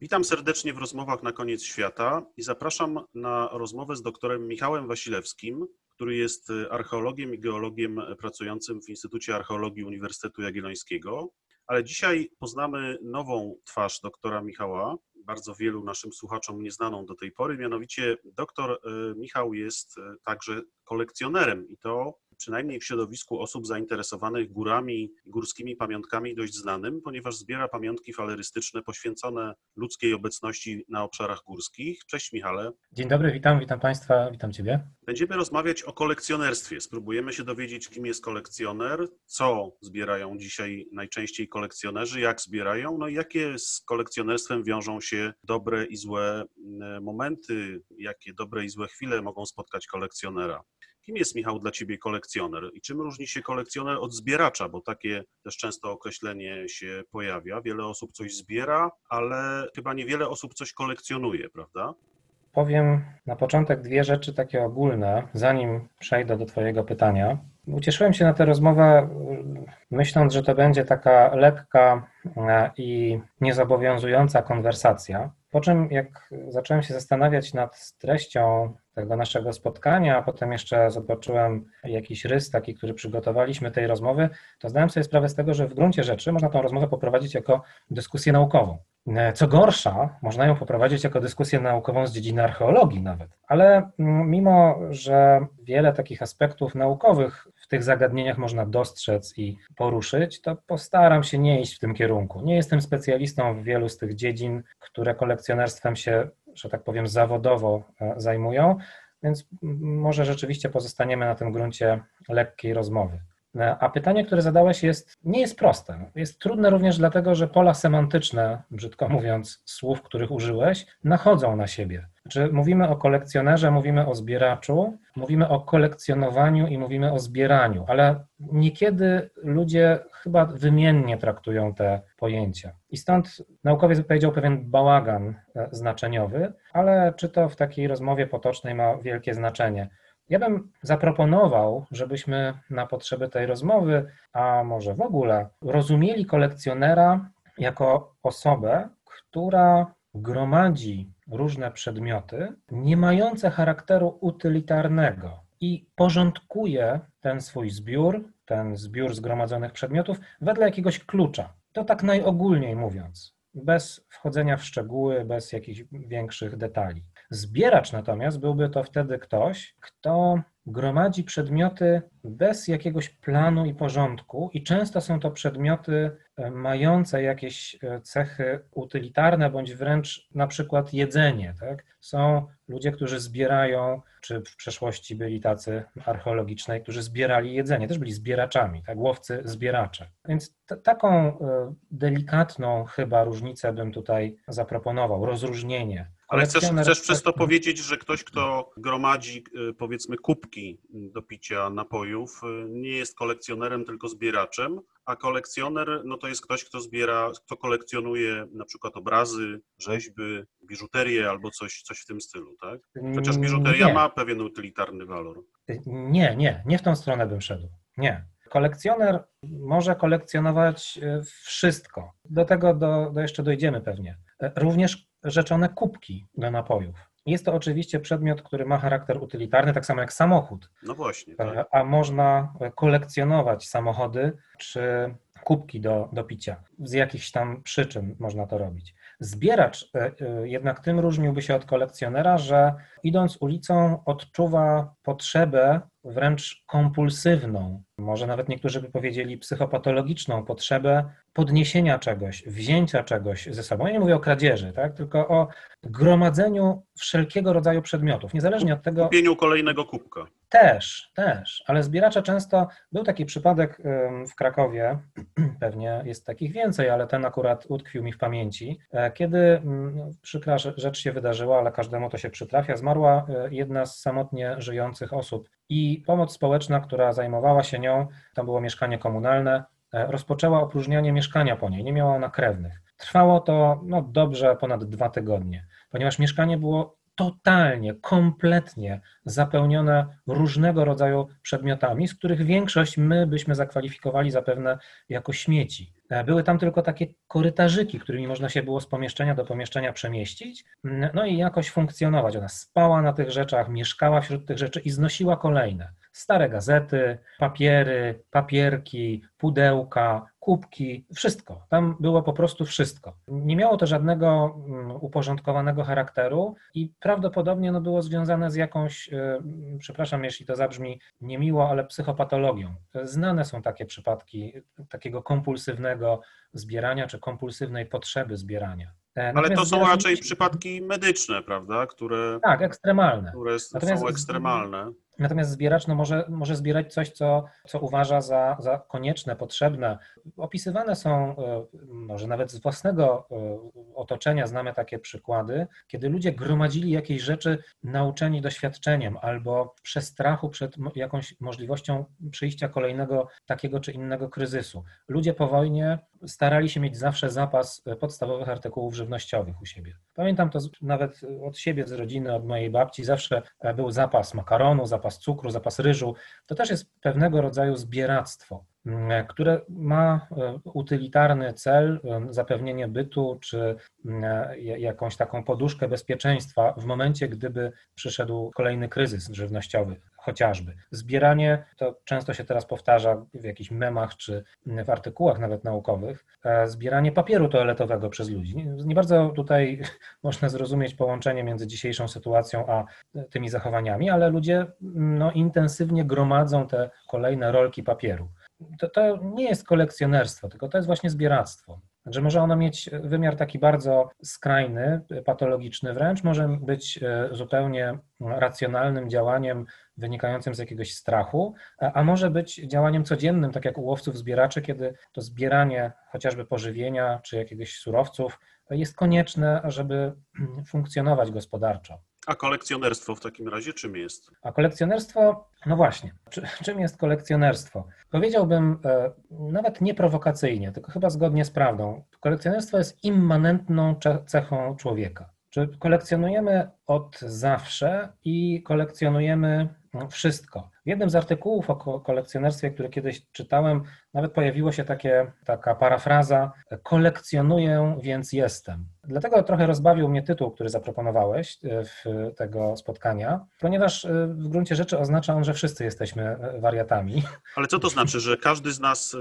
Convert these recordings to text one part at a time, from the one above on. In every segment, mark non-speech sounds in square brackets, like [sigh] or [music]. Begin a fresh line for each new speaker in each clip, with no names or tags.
Witam serdecznie w rozmowach na koniec świata i zapraszam na rozmowę z doktorem Michałem Wasilewskim, który jest archeologiem i geologiem pracującym w Instytucie Archeologii Uniwersytetu Jagiellońskiego. Ale dzisiaj poznamy nową twarz doktora Michała, bardzo wielu naszym słuchaczom nieznaną do tej pory. Mianowicie doktor e, Michał jest e, także kolekcjonerem i to przynajmniej w środowisku osób zainteresowanych górami i górskimi pamiątkami dość znanym, ponieważ zbiera pamiątki falerystyczne poświęcone ludzkiej obecności na obszarach górskich. Cześć Michale.
Dzień dobry, witam, witam Państwa, witam Ciebie.
Będziemy rozmawiać o kolekcjonerstwie. Spróbujemy się dowiedzieć, kim jest kolekcjoner, co zbierają dzisiaj najczęściej kolekcjonerzy, jak zbierają, no i jakie z kolekcjonerstwem wiążą się dobre i złe mm, momenty, jakie dobre i złe chwile mogą spotkać kolekcjonera. Kim jest, Michał, dla Ciebie kolekcjoner i czym różni się kolekcjoner od zbieracza, bo takie też często określenie się pojawia. Wiele osób coś zbiera, ale chyba niewiele osób coś kolekcjonuje, prawda?
Powiem na początek dwie rzeczy takie ogólne, zanim przejdę do Twojego pytania. Ucieszyłem się na tę rozmowę, myśląc, że to będzie taka lekka e, i niezobowiązująca konwersacja. Po czym, jak zacząłem się zastanawiać nad treścią tego naszego spotkania, a potem jeszcze zobaczyłem jakiś rys taki, który przygotowaliśmy tej rozmowy, to zdałem sobie sprawę z tego, że w gruncie rzeczy można tę rozmowę poprowadzić jako dyskusję naukową. Co gorsza, można ją poprowadzić jako dyskusję naukową z dziedziny archeologii nawet. Ale mimo, że wiele takich aspektów naukowych w tych zagadnieniach można dostrzec i poruszyć, to postaram się nie iść w tym kierunku. Nie jestem specjalistą w wielu z tych dziedzin, które kolekcjonerstwem się, że tak powiem, zawodowo e, zajmują, więc może rzeczywiście pozostaniemy na tym gruncie lekkiej rozmowy. E, a pytanie, które zadałeś, jest, nie jest proste. Jest trudne również dlatego, że pola semantyczne, brzydko mówiąc, słów, których użyłeś, nachodzą na siebie. Znaczy, mówimy o kolekcjonerze, mówimy o zbieraczu, mówimy o kolekcjonowaniu i mówimy o zbieraniu, ale niekiedy ludzie chyba wymiennie traktują te pojęcia. I stąd naukowiec powiedział pewien bałagan e, znaczeniowy, ale czy to w takiej rozmowie potocznej ma wielkie znaczenie? Ja bym zaproponował, żebyśmy na potrzeby tej rozmowy, a może w ogóle, rozumieli kolekcjonera jako osobę, która gromadzi różne przedmioty, nie mające charakteru utylitarnego i porządkuje ten swój zbiór, ten zbiór zgromadzonych przedmiotów wedle jakiegoś klucza. To tak najogólniej mówiąc, bez wchodzenia w szczegóły, bez jakichś większych detali. Zbieracz natomiast byłby to wtedy ktoś, kto gromadzi przedmioty bez jakiegoś planu i porządku, i często są to przedmioty e, mające jakieś e, cechy utylitarne, bądź wręcz na przykład jedzenie. Tak? Są ludzie, którzy zbierają, czy w przeszłości byli tacy archeologicznej, którzy zbierali jedzenie, też byli zbieraczami, tak? łowcy, zbieracze. Więc t- taką e, delikatną chyba różnicę bym tutaj zaproponował, rozróżnienie.
Ale chcesz, chcesz przez to powiedzieć, że ktoś, kto gromadzi powiedzmy kubki do picia napoju, Y, nie jest kolekcjonerem, tylko zbieraczem, a kolekcjoner no to jest ktoś, kto zbiera, kto kolekcjonuje na przykład obrazy, rzeźby, biżuterię albo coś, coś w tym stylu, tak? Chociaż biżuteria nie. ma pewien utylitarny walor.
Nie, nie, nie w tą stronę bym szedł. Nie. Kolekcjoner może kolekcjonować y, wszystko. Do tego do, do jeszcze dojdziemy pewnie. Również rzeczone kubki do napojów. Jest to oczywiście przedmiot, który ma charakter utylitarny, tak samo jak samochód.
No właśnie. Tak.
A można kolekcjonować samochody czy kubki do, do picia. Z jakichś tam przyczyn można to robić. Zbieracz e, e, jednak tym różniłby się od kolekcjonera, że idąc ulicą odczuwa potrzebę wręcz kompulsywną, może nawet niektórzy by powiedzieli psychopatologiczną potrzebę podniesienia czegoś, wzięcia czegoś ze sobą. Ja nie mówię o kradzieży, tak? tylko o gromadzeniu wszelkiego rodzaju przedmiotów, niezależnie od tego.
Kupieniu kolejnego kubka.
Też, też, ale zbieracze często. Był taki przypadek w Krakowie, [clears throat] pewnie jest takich więcej, ale ten akurat utkwił mi w pamięci, e, kiedy mm, przykra rzecz się wydarzyła, ale każdemu to się przytrafia. Zmarła e, jedna z samotnie żyjących osób i pomoc społeczna, która zajmowała się nią, tam było mieszkanie komunalne, e, rozpoczęła opróżnianie mieszkania po niej, nie miała ona krewnych. Trwało to no, dobrze ponad dwa tygodnie, ponieważ mieszkanie było totalnie, kompletnie zapełnione różnego rodzaju przedmiotami, z których większość my byśmy zakwalifikowali zapewne jako śmieci. E, były tam tylko takie korytarzyki, którymi można się było z pomieszczenia do pomieszczenia przemieścić, no i jakoś funkcjonować. Ona spała na tych rzeczach, mieszkała wśród tych rzeczy i znosiła kolejne. Stare gazety, papiery, papierki, pudełka, kubki, wszystko. Tam było po prostu wszystko. Nie miało to żadnego mm, uporządkowanego charakteru i prawdopodobnie no, było związane z jakąś, e, przepraszam, jeśli to zabrzmi niemiło, ale psychopatologią. Znane są takie przypadki takiego kompulsywnego zbierania czy kompulsywnej potrzeby zbierania.
E, ale to są raczej przypadki medyczne, prawda? Które,
tak, ekstremalne.
Które są ekstremalne.
Natomiast zbieracz no, może, może zbierać coś, co, co uważa za, za konieczne, potrzebne. Opisywane są, e, może nawet z własnego e, otoczenia znamy takie przykłady, kiedy ludzie gromadzili jakieś rzeczy nauczeni doświadczeniem albo przestrachu przed jakąś możliwością przyjścia kolejnego takiego czy innego kryzysu. Ludzie po wojnie starali się mieć zawsze zapas e, podstawowych artykułów żywnościowych u siebie. Pamiętam to nawet od siebie, z rodziny, od mojej babci, zawsze był zapas makaronu, zapas cukru, zapas ryżu. To też jest pewnego rodzaju zbieractwo, które ma e, utylitarny cel, e, zapewnienie bytu czy jakąś taką poduszkę bezpieczeństwa w momencie, gdyby przyszedł kolejny kryzys żywnościowy chociażby. Zbieranie, to często się teraz powtarza w jakichś memach czy w artykułach nawet naukowych, e, zbieranie papieru toaletowego przez ludzi. Nie bardzo tutaj [laughs] można zrozumieć połączenie między dzisiejszą sytuacją a tymi zachowaniami, ale ludzie no, intensywnie gromadzą te kolejne rolki papieru. To, to nie jest kolekcjonerstwo, tylko to jest właśnie zbieractwo. Także może ono mieć wymiar taki bardzo skrajny, patologiczny wręcz, może być e, zupełnie racjonalnym działaniem wynikającym z jakiegoś strachu, a może być działaniem codziennym, tak jak u łowców zbieraczy, kiedy to zbieranie chociażby pożywienia czy jakiegoś surowców jest konieczne, żeby funkcjonować gospodarczo.
A kolekcjonerstwo w takim razie czym jest?
A kolekcjonerstwo, no właśnie, czy, czym jest kolekcjonerstwo? Powiedziałbym e, nawet nie prowokacyjnie, tylko chyba zgodnie z prawdą. Kolekcjonerstwo jest immanentną cechą człowieka. Czy kolekcjonujemy od zawsze i kolekcjonujemy wszystko. W jednym z artykułów o kolekcjonerstwie, który kiedyś czytałem, nawet pojawiło się takie, taka parafraza: kolekcjonuję, więc jestem. Dlatego trochę rozbawił mnie tytuł, który zaproponowałeś e, w tego spotkania, ponieważ e, w gruncie rzeczy oznacza on, że wszyscy jesteśmy e, wariatami.
Ale co to znaczy, że każdy z nas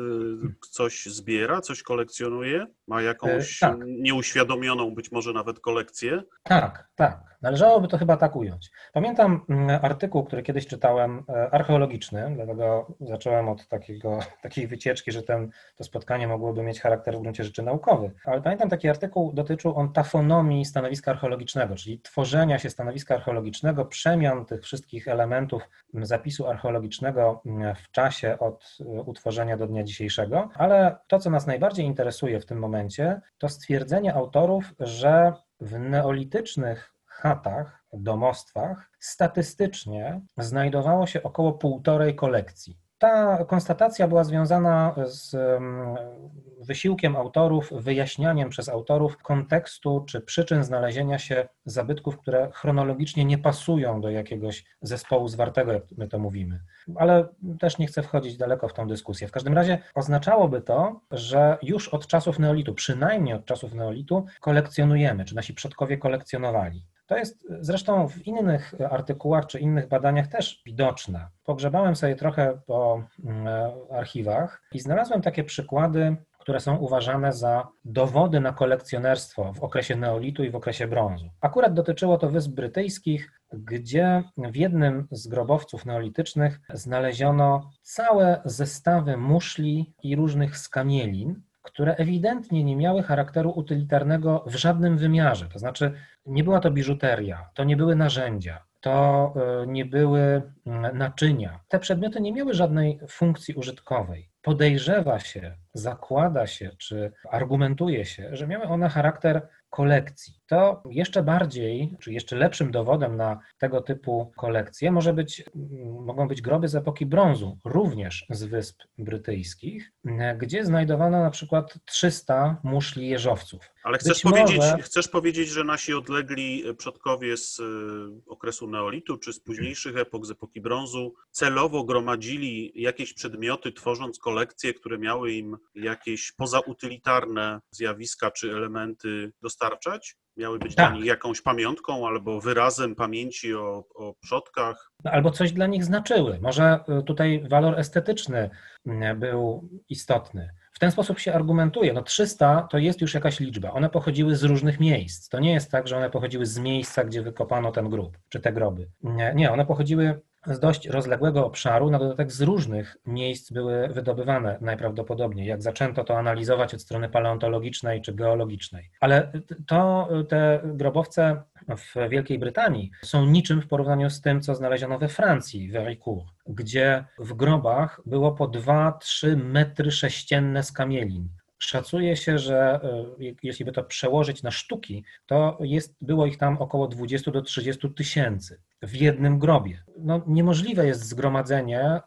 coś zbiera, coś kolekcjonuje? Ma jakąś tak. nieuświadomioną być może nawet kolekcję?
Tak, tak. Należałoby to chyba tak ująć. Pamiętam mm, artykuł, który kiedyś czytałem, archeologiczny, dlatego zacząłem od takiego, takiej wycieczki, że ten, to spotkanie mogłoby mieć charakter w gruncie rzeczy naukowy. Ale pamiętam taki artykuł, dotyczył on tafonomii stanowiska archeologicznego, czyli tworzenia się stanowiska archeologicznego, przemian tych wszystkich elementów zapisu archeologicznego w czasie od utworzenia do dnia dzisiejszego. Ale to, co nas najbardziej interesuje w tym momencie, to stwierdzenie autorów, że w neolitycznych chatach, domostwach statystycznie znajdowało się około półtorej kolekcji. Ta konstatacja była związana z wysiłkiem autorów, wyjaśnianiem przez autorów kontekstu czy przyczyn znalezienia się zabytków, które chronologicznie nie pasują do jakiegoś zespołu zwartego, jak my to mówimy. Ale też nie chcę wchodzić daleko w tą dyskusję. W każdym razie oznaczałoby to, że już od czasów neolitu, przynajmniej od czasów neolitu, kolekcjonujemy, czy nasi przodkowie kolekcjonowali. To jest zresztą w innych artykułach czy innych badaniach też widoczne. Pogrzebałem sobie trochę po mm, archiwach i znalazłem takie przykłady, które są uważane za dowody na kolekcjonerstwo w okresie neolitu i w okresie brązu. Akurat dotyczyło to Wysp Brytyjskich, gdzie w jednym z grobowców neolitycznych znaleziono całe zestawy muszli i różnych skamielin, które ewidentnie nie miały charakteru utylitarnego w żadnym wymiarze. To znaczy, nie była to biżuteria, to nie były narzędzia, to e, nie były mm, naczynia. Te przedmioty nie miały żadnej funkcji użytkowej. podejrzewa się, zakłada się, czy argumentuje się, że miały one charakter kolekcji. To jeszcze bardziej, czy jeszcze lepszym dowodem na tego typu kolekcje może być, mogą być groby z epoki brązu, również z Wysp Brytyjskich, gdzie znajdowano na przykład 300 muszli jeżowców.
Ale chcesz powiedzieć, może... chcesz powiedzieć, że nasi odlegli przodkowie z y, okresu neolitu, czy z późniejszych epok, z epoki brązu, celowo gromadzili jakieś przedmioty, tworząc kolekcje, które miały im jakieś pozautylitarne zjawiska czy elementy dostarczać? Miały być tak. dla nich jakąś pamiątką albo wyrazem pamięci o, o przodkach?
No, albo coś dla nich znaczyły. Może y, tutaj walor estetyczny y, był istotny. Ten sposób się argumentuje. No 300 to jest już jakaś liczba. One pochodziły z różnych miejsc. To nie jest tak, że one pochodziły z miejsca, gdzie wykopano ten grób, czy te groby. Nie, nie one pochodziły z dość rozległego obszaru, na dodatek z różnych miejsc były wydobywane najprawdopodobniej, jak zaczęto to analizować od strony paleontologicznej czy geologicznej. Ale to te grobowce w Wielkiej Brytanii są niczym w porównaniu z tym, co znaleziono we Francji, w Héricourt, gdzie w grobach było po 2-3 metry sześcienne skamielin. Szacuje się, że e, jeśli by to przełożyć na sztuki, to jest, było ich tam około 20 do 30 tysięcy w jednym grobie. No, niemożliwe jest zgromadzenie e,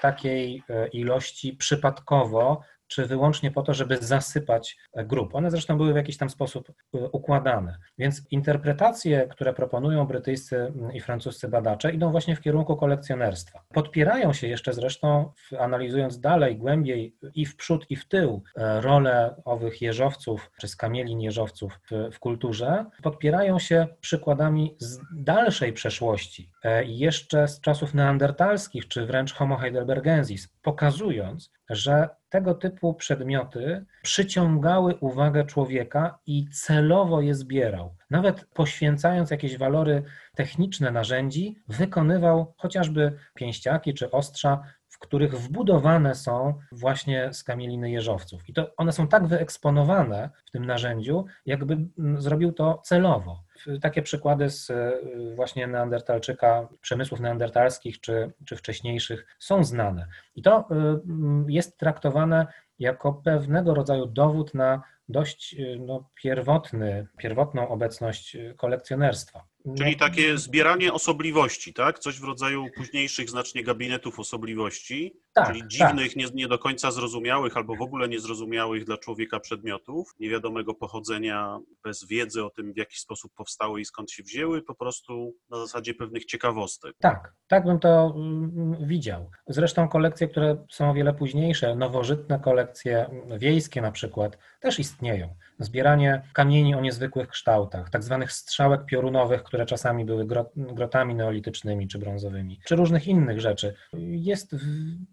takiej e, ilości przypadkowo czy wyłącznie po to, żeby zasypać grup. One zresztą były w jakiś tam sposób y, układane. Więc interpretacje, które proponują brytyjscy i francuscy badacze, idą właśnie w kierunku kolekcjonerstwa. Podpierają się jeszcze zresztą, analizując dalej, głębiej i w przód, i w tył e, rolę owych jeżowców, czy skamielin jeżowców w, w kulturze, podpierają się przykładami z dalszej przeszłości, e, jeszcze z czasów neandertalskich, czy wręcz Homo heidelbergensis, pokazując, że tego typu przedmioty przyciągały uwagę człowieka i celowo je zbierał. Nawet poświęcając jakieś walory techniczne narzędzi, wykonywał chociażby pięściaki czy ostrza, w których wbudowane są właśnie skamieliny jeżowców. I to one są tak wyeksponowane w tym narzędziu, jakby mm, zrobił to celowo. Takie przykłady z y, właśnie Neandertalczyka, przemysłów neandertalskich czy, czy wcześniejszych są znane. I to mm, jest traktowane jako pewnego rodzaju dowód na dość y, no, pierwotny, pierwotną obecność kolekcjonerstwa.
Czyli takie zbieranie osobliwości, tak? Coś w rodzaju późniejszych znacznie gabinetów osobliwości, tak, czyli dziwnych, tak. nie, nie, do końca zrozumiałych albo w ogóle niezrozumiałych dla człowieka przedmiotów, niewiadomego pochodzenia, bez wiedzy o tym, w jaki sposób powstały i skąd się wzięły, po prostu na zasadzie pewnych ciekawostek.
Tak, tak bym to mm, widział. Zresztą kolekcje, które są o wiele późniejsze, nowożytne kolekcje wiejskie na przykład, też istnieją. Zbieranie kamieni o niezwykłych kształtach, tak zwanych strzałek piorunowych, które czasami były grotami neolitycznymi czy brązowymi, czy różnych innych rzeczy, jest,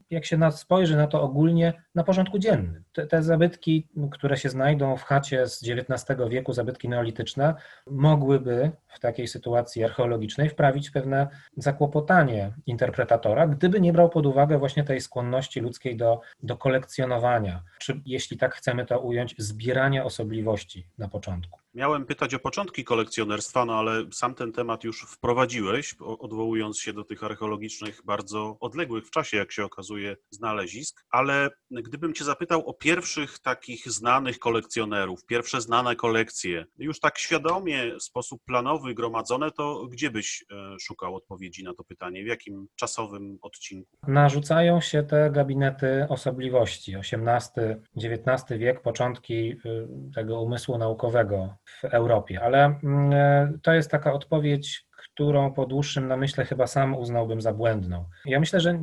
jak się spojrzy na to ogólnie, na porządku dziennym. Te, te zabytki, które się znajdą w chacie z XIX wieku, zabytki neolityczne, mogłyby w takiej sytuacji archeologicznej wprawić pewne zakłopotanie interpretatora, gdyby nie brał pod uwagę właśnie tej skłonności ludzkiej do, do kolekcjonowania, czy jeśli tak chcemy to ująć, zbierania osobliwości na początku.
Miałem pytać o początki kolekcjonerstwa, no ale sam ten temat już wprowadziłeś, odwołując się do tych archeologicznych, bardzo odległych w czasie, jak się okazuje, znalezisk. Ale gdybym Cię zapytał o pierwszych takich znanych kolekcjonerów, pierwsze znane kolekcje, już tak świadomie, w sposób planowy gromadzone, to gdzie byś e, szukał odpowiedzi na to pytanie? W jakim czasowym odcinku?
Narzucają się te gabinety osobliwości, XVIII-XIX wiek, początki y, tego umysłu naukowego w Europie, ale mm, e, to jest taka odpowiedź którą po dłuższym namyśle chyba sam uznałbym za błędną. Ja myślę, że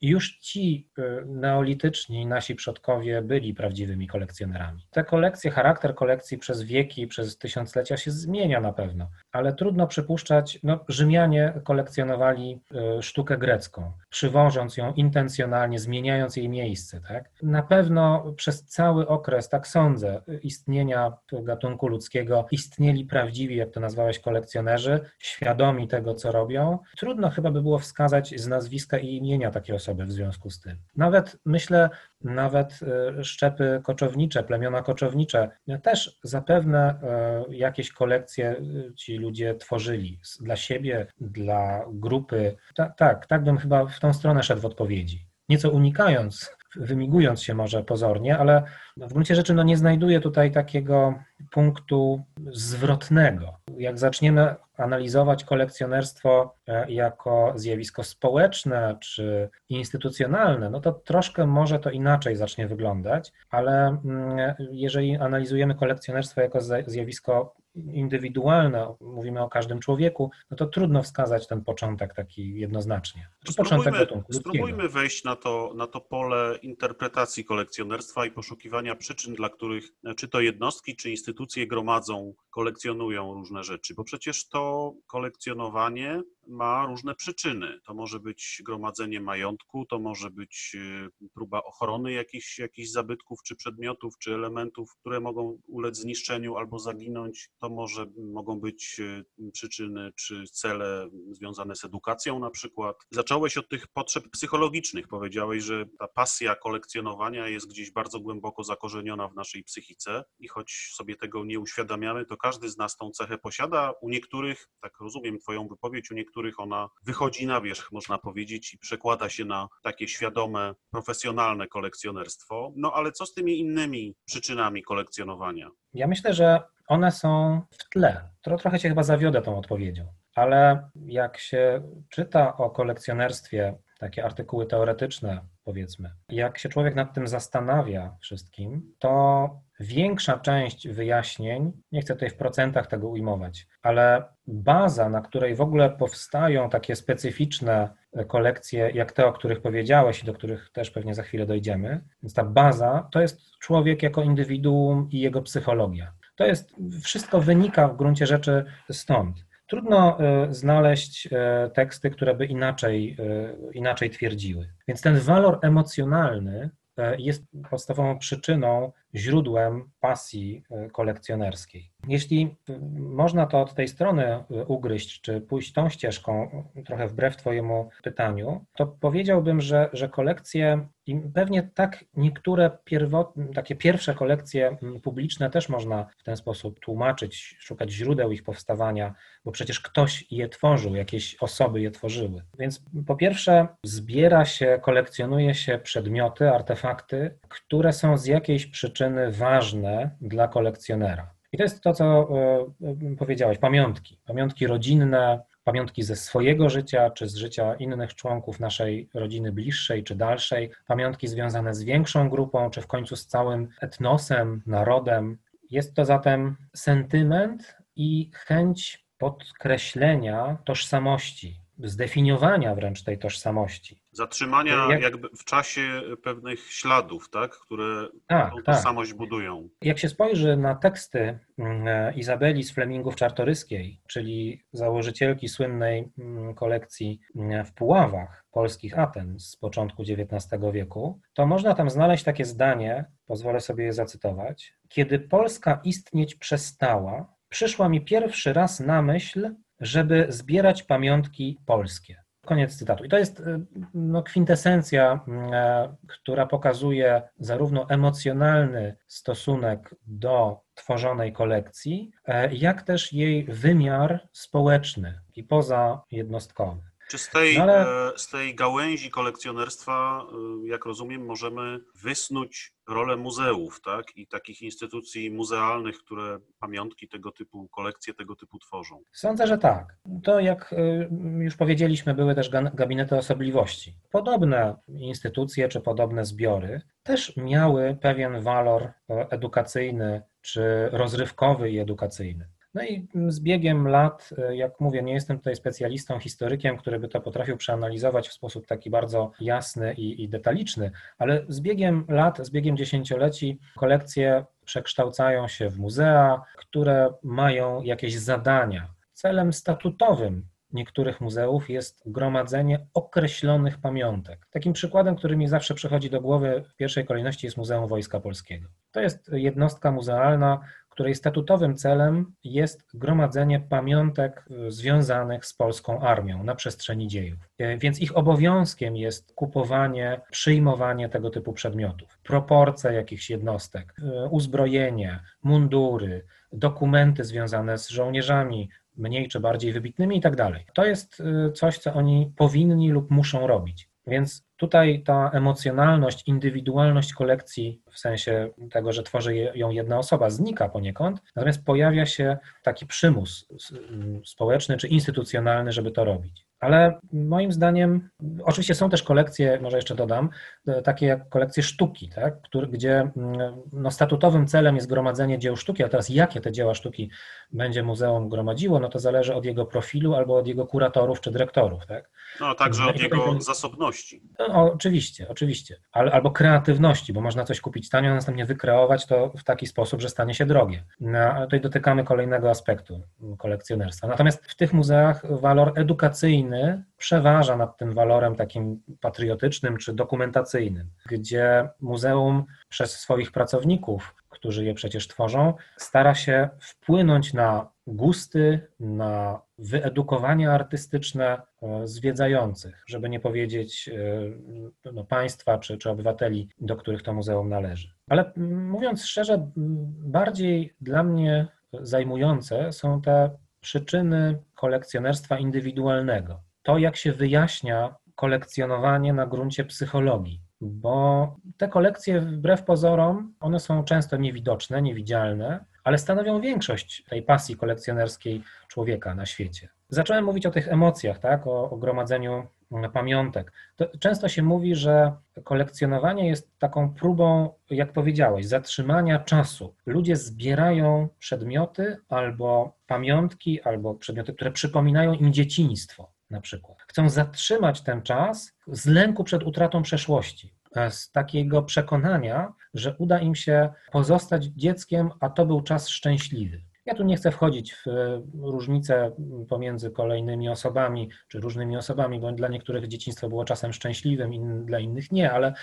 już ci y, neolityczni nasi przodkowie byli prawdziwymi kolekcjonerami. Te kolekcje, charakter kolekcji przez wieki, przez tysiąclecia się zmienia na pewno, ale trudno przypuszczać, no Rzymianie kolekcjonowali y, sztukę grecką, przywożąc ją intencjonalnie, zmieniając jej miejsce. Tak? Na pewno przez cały okres, tak sądzę, istnienia gatunku ludzkiego istnieli prawdziwi, jak to nazwałeś, kolekcjonerzy, świadomi świadomi tego, co robią, trudno chyba by było wskazać z nazwiska i imienia takiej osoby w związku z tym. Nawet myślę, nawet e, szczepy koczownicze, plemiona koczownicze też zapewne e, jakieś kolekcje e, ci ludzie tworzyli dla siebie, dla grupy. Ta, tak, tak bym chyba w tą stronę szedł w odpowiedzi. Nieco unikając wymigując się może pozornie, ale w gruncie rzeczy no, nie znajduję tutaj takiego punktu zwrotnego. Jak zaczniemy analizować kolekcjonerstwo e, jako zjawisko społeczne czy instytucjonalne, no to troszkę może to inaczej zacznie wyglądać, ale mm, jeżeli analizujemy kolekcjonerstwo jako zjawisko indywidualne, mówimy o każdym człowieku, no to trudno wskazać ten początek taki jednoznacznie.
Czy początek gatunku Spróbujmy wejść na to, na to pole interpretacji kolekcjonerstwa i poszukiwania przyczyn, dla których czy to jednostki, czy instytucje gromadzą, kolekcjonują różne rzeczy, bo przecież to kolekcjonowanie ma różne przyczyny. To może być gromadzenie majątku, to może być y, próba ochrony jakichś, jakichś zabytków, czy przedmiotów, czy elementów, które mogą ulec zniszczeniu albo zaginąć. To może mogą być y, przyczyny czy cele związane z edukacją na przykład. Zacząłeś od tych potrzeb psychologicznych. Powiedziałeś, że ta pasja kolekcjonowania jest gdzieś bardzo głęboko zakorzeniona w naszej psychice i choć sobie tego nie uświadamiamy, to każdy z nas tą cechę posiada. U niektórych, tak rozumiem Twoją wypowiedź, u niektórych których ona wychodzi na wierzch, można powiedzieć, i przekłada się na takie świadome, profesjonalne kolekcjonerstwo. No ale co z tymi innymi przyczynami kolekcjonowania?
Ja myślę, że one są w tle. To trochę się chyba zawiodę tą odpowiedzią, ale jak się czyta o kolekcjonerstwie takie artykuły teoretyczne, powiedzmy. Jak się człowiek nad tym zastanawia wszystkim, to większa część wyjaśnień, nie chcę tutaj w procentach tego ujmować, ale baza, na której w ogóle powstają takie specyficzne kolekcje, jak te, o których powiedziałeś i do których też pewnie za chwilę dojdziemy, więc ta baza to jest człowiek jako indywiduum i jego psychologia. To jest, wszystko wynika w gruncie rzeczy stąd. Trudno e, znaleźć e, teksty, które by inaczej, e, inaczej twierdziły. Więc ten walor emocjonalny jest podstawową przyczyną, źródłem pasji kolekcjonerskiej. Jeśli można to od tej strony ugryźć, czy pójść tą ścieżką, trochę wbrew Twojemu pytaniu, to powiedziałbym, że, że kolekcje i pewnie tak niektóre pierwotne, takie pierwsze kolekcje publiczne też można w ten sposób tłumaczyć, szukać źródeł ich powstawania, bo przecież ktoś je tworzył, jakieś osoby je tworzyły. Więc po pierwsze zbiera się, kolekcjonuje się przedmioty, artefakty, które są z jakiejś przyczyny ważne dla kolekcjonera. I to jest to, co e, powiedziałeś, pamiątki. Pamiątki rodzinne, pamiątki ze swojego życia, czy z życia innych członków naszej rodziny bliższej czy dalszej, pamiątki związane z większą grupą, czy w końcu z całym etnosem, narodem. Jest to zatem sentyment i chęć podkreślenia tożsamości, zdefiniowania wręcz tej tożsamości.
Zatrzymania jak, jakby w czasie pewnych śladów, tak, które tak, tą tak. tożsamość budują.
Jak się spojrzy na teksty mm, Izabeli z Flemingów Czartoryskiej, czyli założycielki słynnej mm, kolekcji mm, w Puławach polskich Aten z początku XIX wieku, to można tam znaleźć takie zdanie, pozwolę sobie je zacytować. Kiedy Polska istnieć przestała, przyszła mi pierwszy raz na myśl, żeby zbierać pamiątki polskie. Koniec cytatu. I to jest y, no, kwintesencja, y, która pokazuje zarówno emocjonalny stosunek do tworzonej kolekcji, y, jak też jej wymiar społeczny i poza jednostkowy.
Czy z tej, no ale... z tej gałęzi kolekcjonerstwa, jak rozumiem, możemy wysnuć rolę muzeów, tak? I takich instytucji muzealnych, które pamiątki tego typu, kolekcje tego typu tworzą.
Sądzę, że tak. To jak y, już powiedzieliśmy, były też gabinety osobliwości. Podobne instytucje czy podobne zbiory też miały pewien walor e, edukacyjny czy rozrywkowy i edukacyjny. No i z biegiem lat, e, jak mówię, nie jestem tutaj specjalistą, historykiem, który by to potrafił przeanalizować w sposób taki bardzo jasny i, i detaliczny, ale z biegiem lat, z biegiem dziesięcioleci kolekcje przekształcają się w muzea, które mają jakieś zadania. Celem statutowym niektórych muzeów jest gromadzenie określonych pamiątek. Takim przykładem, który mi zawsze przychodzi do głowy w pierwszej kolejności jest Muzeum Wojska Polskiego. To jest jednostka muzealna, której statutowym celem jest gromadzenie pamiątek y, związanych z polską armią na przestrzeni dziejów. Y, więc ich obowiązkiem jest kupowanie, przyjmowanie tego typu przedmiotów, proporcje jakichś jednostek, y, uzbrojenie, mundury, dokumenty związane z żołnierzami, mniej czy bardziej wybitnymi i tak. To jest coś, co oni powinni lub muszą robić. Więc tutaj ta emocjonalność, indywidualność kolekcji, w sensie tego, że tworzy ją jedna osoba, znika poniekąd, natomiast pojawia się taki przymus społeczny czy instytucjonalny, żeby to robić. Ale moim zdaniem, oczywiście są też kolekcje, może jeszcze dodam, e, takie jak kolekcje sztuki, tak, który, gdzie mm, no, statutowym celem jest gromadzenie dzieł sztuki, a teraz jakie te dzieła sztuki będzie muzeum gromadziło, no to zależy od jego profilu albo od jego kuratorów czy dyrektorów. Tak?
No, także od jego zasobności.
No, oczywiście, oczywiście. Al, albo kreatywności, bo można coś kupić tanio, a następnie wykreować to w taki sposób, że stanie się drogie. No, tutaj dotykamy kolejnego aspektu kolekcjonerstwa. Natomiast w tych muzeach walor edukacyjny przeważa nad tym walorem takim patriotycznym czy dokumentacyjnym, gdzie muzeum przez swoich pracowników, którzy je przecież tworzą, stara się wpłynąć na gusty, na wyedukowanie artystyczne e, zwiedzających, żeby nie powiedzieć e, no, państwa czy, czy obywateli, do których to muzeum należy. Ale mówiąc szczerze, bardziej dla mnie zajmujące są te przyczyny kolekcjonerstwa indywidualnego. To, jak się wyjaśnia kolekcjonowanie na gruncie psychologii, bo te kolekcje, wbrew pozorom, one są często niewidoczne, niewidzialne, ale stanowią większość tej pasji kolekcjonerskiej człowieka na świecie. Zacząłem mówić o tych emocjach, tak, o, o gromadzeniu pamiątek. To często się mówi, że kolekcjonowanie jest taką próbą, jak powiedziałeś, zatrzymania czasu. Ludzie zbierają przedmioty albo pamiątki, albo przedmioty, które przypominają im dzieciństwo na przykład. Chcą zatrzymać ten czas z lęku przed utratą przeszłości, z takiego przekonania, że uda im się pozostać dzieckiem, a to był czas szczęśliwy. Ja tu nie chcę wchodzić w e, różnice pomiędzy kolejnymi osobami, czy różnymi osobami, bo dla niektórych dzieciństwo było czasem szczęśliwym, dla innych nie, ale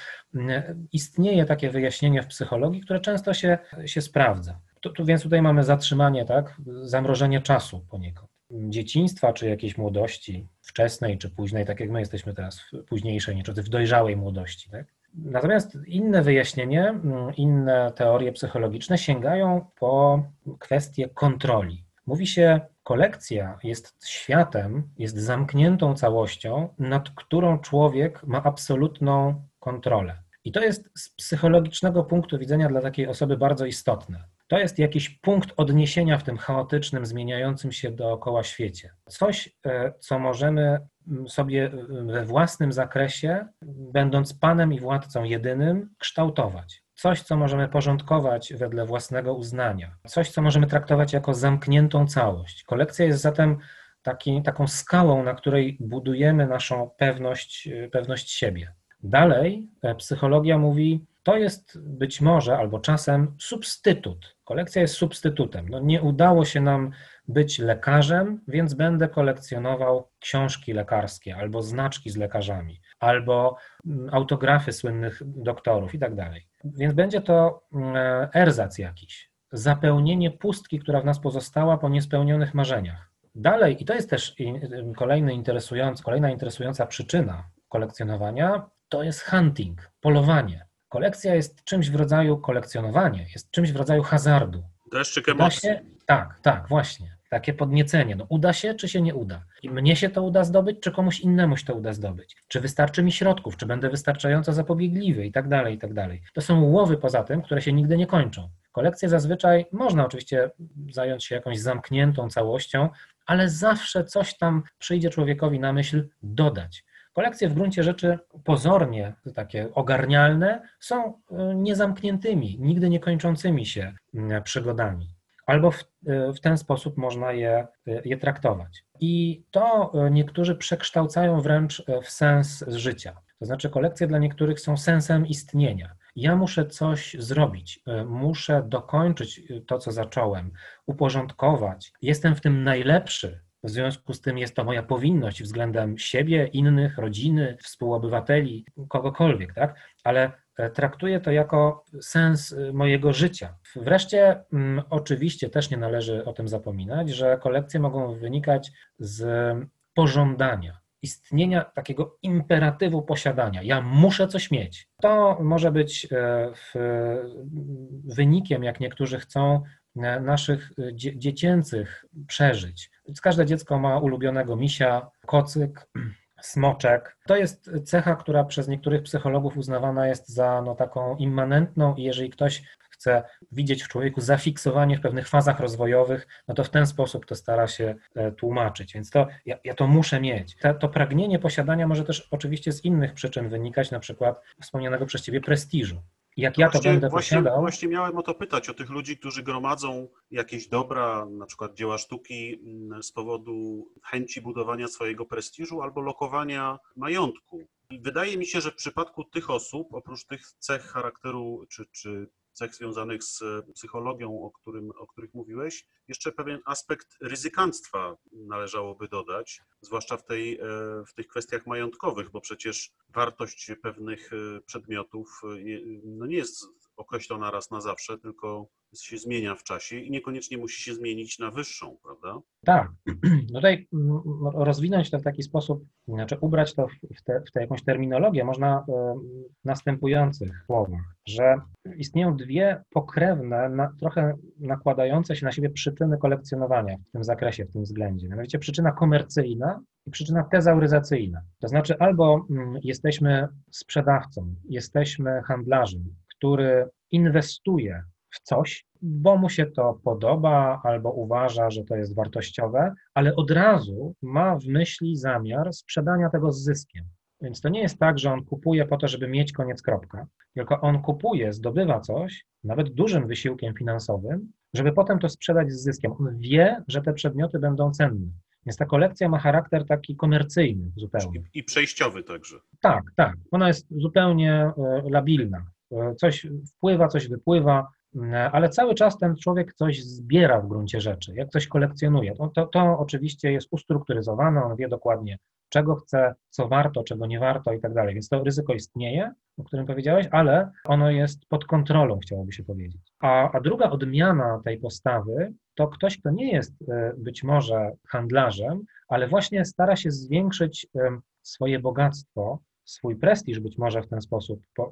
istnieje takie wyjaśnienie w psychologii, które często się, się sprawdza. Tu, tu, więc tutaj mamy zatrzymanie, tak, zamrożenie czasu poniekąd. Dzieciństwa, czy jakiejś młodości, wczesnej czy późnej, tak jak my jesteśmy teraz późniejszej, nie, czy w dojrzałej młodości. Tak? Natomiast inne wyjaśnienie, mm, inne teorie psychologiczne sięgają po kwestię kontroli. Mówi się, kolekcja jest światem, jest zamkniętą całością, nad którą człowiek ma absolutną kontrolę. I to jest z psychologicznego punktu widzenia dla takiej osoby bardzo istotne. To jest jakiś punkt odniesienia w tym chaotycznym, zmieniającym się dookoła świecie. Coś, e, co możemy sobie we własnym zakresie, będąc panem i władcą jedynym, kształtować. Coś, co możemy porządkować wedle własnego uznania, coś, co możemy traktować jako zamkniętą całość. Kolekcja jest zatem taki, taką skałą, na której budujemy naszą pewność, pewność siebie. Dalej e, psychologia mówi, to jest być może albo czasem substytut. Kolekcja jest substytutem. No nie udało się nam być lekarzem, więc będę kolekcjonował książki lekarskie albo znaczki z lekarzami, albo mm, autografy słynnych doktorów i tak dalej. Więc będzie to mm, erzac jakiś, zapełnienie pustki, która w nas pozostała po niespełnionych marzeniach. Dalej, i to jest też kolejny interesujący, kolejna interesująca przyczyna kolekcjonowania, to jest hunting, polowanie. Kolekcja jest czymś w rodzaju kolekcjonowania, jest czymś w rodzaju hazardu.
Deszczyk emocji.
Się, tak, tak, właśnie. Takie podniecenie. No, uda się, czy się nie uda? I mnie się to uda zdobyć, czy komuś innemu się to uda zdobyć? Czy wystarczy mi środków, czy będę wystarczająco zapobiegliwy i tak dalej, i tak dalej. To są łowy poza tym, które się nigdy nie kończą. Kolekcje zazwyczaj można oczywiście zająć się jakąś zamkniętą całością, ale zawsze coś tam przyjdzie człowiekowi na myśl dodać. Kolekcje w gruncie rzeczy pozornie takie ogarnialne są e, niezamkniętymi, nigdy nie kończącymi się mm, przygodami. Albo w, e, w ten sposób można je, e, je traktować. I to niektórzy przekształcają wręcz w sens życia. To znaczy, kolekcje dla niektórych są sensem istnienia. Ja muszę coś zrobić, muszę dokończyć to, co zacząłem, uporządkować. Jestem w tym najlepszy, w związku z tym jest to moja powinność względem siebie, innych, rodziny, współobywateli, kogokolwiek, tak? Ale e, traktuję to jako sens e, mojego życia. Wreszcie, mm, oczywiście też nie należy o tym zapominać, że kolekcje mogą wynikać z pożądania, istnienia takiego imperatywu posiadania. Ja muszę coś mieć. To może być e, wynikiem, jak niektórzy chcą, naszych dziecięcych przeżyć. Każde dziecko ma ulubionego misia, kocyk, [clears throat] smoczek. To jest cecha, która przez niektórych psychologów uznawana jest za no, taką immanentną i jeżeli ktoś chce widzieć w człowieku zafiksowanie w pewnych fazach rozwojowych, no to w ten sposób to stara się e, tłumaczyć. Więc to ja, ja to muszę mieć. To pragnienie posiadania może też oczywiście z innych przyczyn wynikać, na przykład wspomnianego przez ciebie prestiżu. Jak ja to
właśnie,
będę
właśnie,
posiadał.
Właśnie miałem o to pytać, o tych ludzi, którzy gromadzą jakieś dobra, na przykład dzieła sztuki mm, z powodu chęci budowania swojego prestiżu albo lokowania majątku. I wydaje mi się, że w przypadku tych osób, oprócz tych cech charakteru czy, czy cech związanych z psychologią, o, którym, o których mówiłeś, jeszcze pewien aspekt ryzykanstwa należałoby dodać, zwłaszcza w, tej, e, w tych kwestiach majątkowych, bo przecież wartość pewnych e, przedmiotów e, no nie jest określona raz na zawsze, tylko się zmienia w czasie i niekoniecznie musi się zmienić na wyższą, prawda?
Tak. [clears throat] No tutaj mm, rozwinąć to w taki sposób, znaczy ubrać to w tę te jakąś terminologię można w następujących słowach, że istnieją dwie pokrewne, na, trochę nakładające się na siebie przyczyny kolekcjonowania w tym zakresie, w tym względzie. Mianowicie przyczyna komercyjna i przyczyna tezauryzacyjna. To znaczy albo mm, jesteśmy sprzedawcą, jesteśmy handlarzem, który inwestuje w coś, bo mu się to podoba albo uważa, że to jest wartościowe, ale od razu ma w myśli zamiar sprzedania tego z zyskiem. Więc to nie jest tak, że on kupuje po to, żeby mieć koniec kropka, tylko on kupuje, zdobywa coś, nawet dużym wysiłkiem finansowym, żeby potem to sprzedać z zyskiem. On wie, że te przedmioty będą cenne. Więc ta kolekcja ma charakter taki komercyjny zupełnie.
I, przejściowy także.
Tak, tak. Ona jest zupełnie e, labilna. E, coś wpływa, coś wypływa, ale cały czas ten człowiek coś zbiera w gruncie rzeczy, jak coś kolekcjonuje. To, to, to, oczywiście jest ustrukturyzowane, on wie dokładnie, czego chce, co warto, czego nie warto i tak dalej. Więc to ryzyko istnieje, o którym powiedziałeś, ale ono jest pod kontrolą, chciałoby się powiedzieć. A, a druga odmiana tej postawy to ktoś, kto nie jest e, być może handlarzem, ale właśnie stara się zwiększyć swoje bogactwo swój prestiż być może w ten sposób e,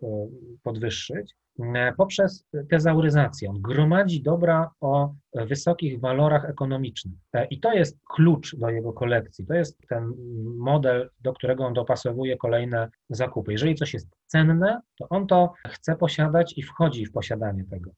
podwyższyć e, poprzez tezauryzację. On gromadzi dobra o wysokich walorach ekonomicznych. E, I to jest klucz do jego kolekcji. To jest ten model, do którego on dopasowuje kolejne zakupy. Jeżeli coś jest cenne, to on to chce posiadać i wchodzi w posiadanie tego.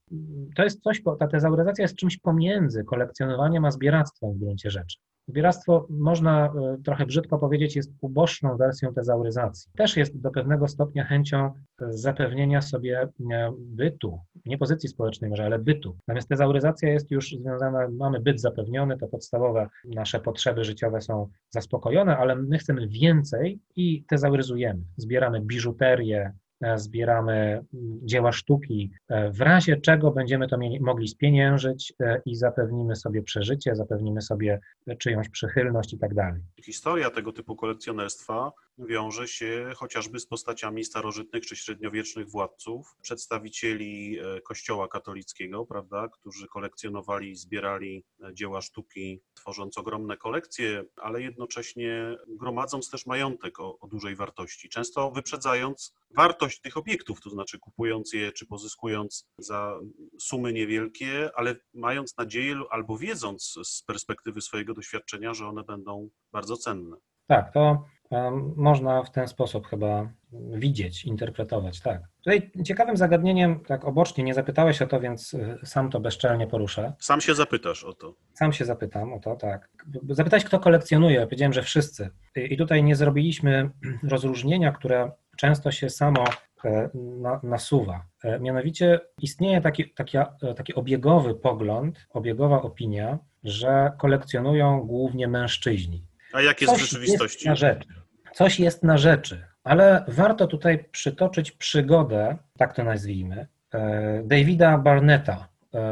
To jest coś, ta tezauryzacja jest czymś pomiędzy kolekcjonowaniem a zbieractwem w gruncie rzeczy. Zbieractwo, można e, trochę brzydko powiedzieć, jest uboczną wersją tezauryzacji. Też jest do pewnego stopnia chęcią e, zapewnienia sobie e, bytu, nie pozycji społecznej może, ale bytu. Natomiast tezauryzacja jest już związana, mamy byt zapewniony, to podstawowe nasze potrzeby życiowe są zaspokojone, ale my chcemy więcej i tezauryzujemy. Zbieramy biżuterię, zbieramy mm, dzieła sztuki, e, w razie czego będziemy to mogli spieniężyć e, i zapewnimy sobie przeżycie, zapewnimy sobie czyjąś przychylność i tak dalej.
Historia tego typu kolekcjonerstwa wiąże się chociażby z postaciami starożytnych czy średniowiecznych władców, przedstawicieli Kościoła katolickiego, prawda, którzy kolekcjonowali, zbierali dzieła sztuki, tworząc ogromne kolekcje, ale jednocześnie gromadząc też majątek o, o dużej wartości, często wyprzedzając wartość tych obiektów, to znaczy kupując je czy pozyskując za sumy niewielkie, ale mając nadzieję albo wiedząc z perspektywy swojego doświadczenia, że one będą bardzo cenne.
Tak, to można w ten sposób chyba widzieć, interpretować, tak. Tutaj ciekawym zagadnieniem, tak obocznie, nie zapytałeś o to, więc y, sam to bezczelnie poruszę.
Sam się zapytasz o to.
Sam się zapytam o to, tak. Zapytałeś, kto kolekcjonuje, powiedziałem, że wszyscy. I tutaj nie zrobiliśmy [clears throat] rozróżnienia, które często się samo e, nasuwa. E, mianowicie istnieje taki, taki, e, taki obiegowy pogląd, obiegowa opinia, że kolekcjonują głównie mężczyźni.
A jak jest Coś w rzeczywistości?
Jest na rzeczy. Coś jest na rzeczy, ale warto tutaj przytoczyć przygodę, tak to nazwijmy, Davida Barnetta,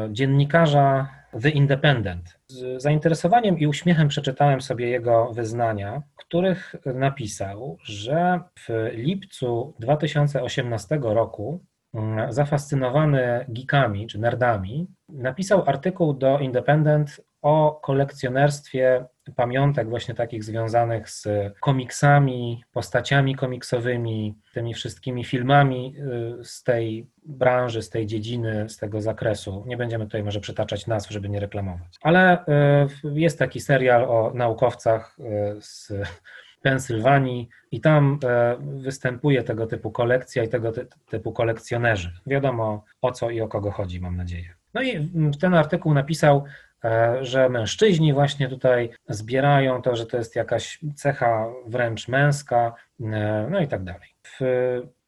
dziennikarza The Independent. Z zainteresowaniem i uśmiechem przeczytałem sobie jego wyznania, których napisał, że w lipcu 2018 roku mm, zafascynowany geekami czy nerdami, napisał artykuł do Independent o kolekcjonerstwie pamiątek właśnie takich związanych z komiksami, postaciami komiksowymi, tymi wszystkimi filmami y, z tej branży, z tej dziedziny, z tego zakresu. Nie będziemy tutaj może przytaczać nazw, żeby nie reklamować. Ale y, jest taki serial o naukowcach y, z Pensylwanii i tam występuje tego typu kolekcja i tego typu kolekcjonerzy. Wiadomo o co i o kogo chodzi, mam nadzieję. No i ten artykuł napisał, że mężczyźni właśnie tutaj zbierają to, że to jest jakaś cecha wręcz męska, e, no i tak dalej. W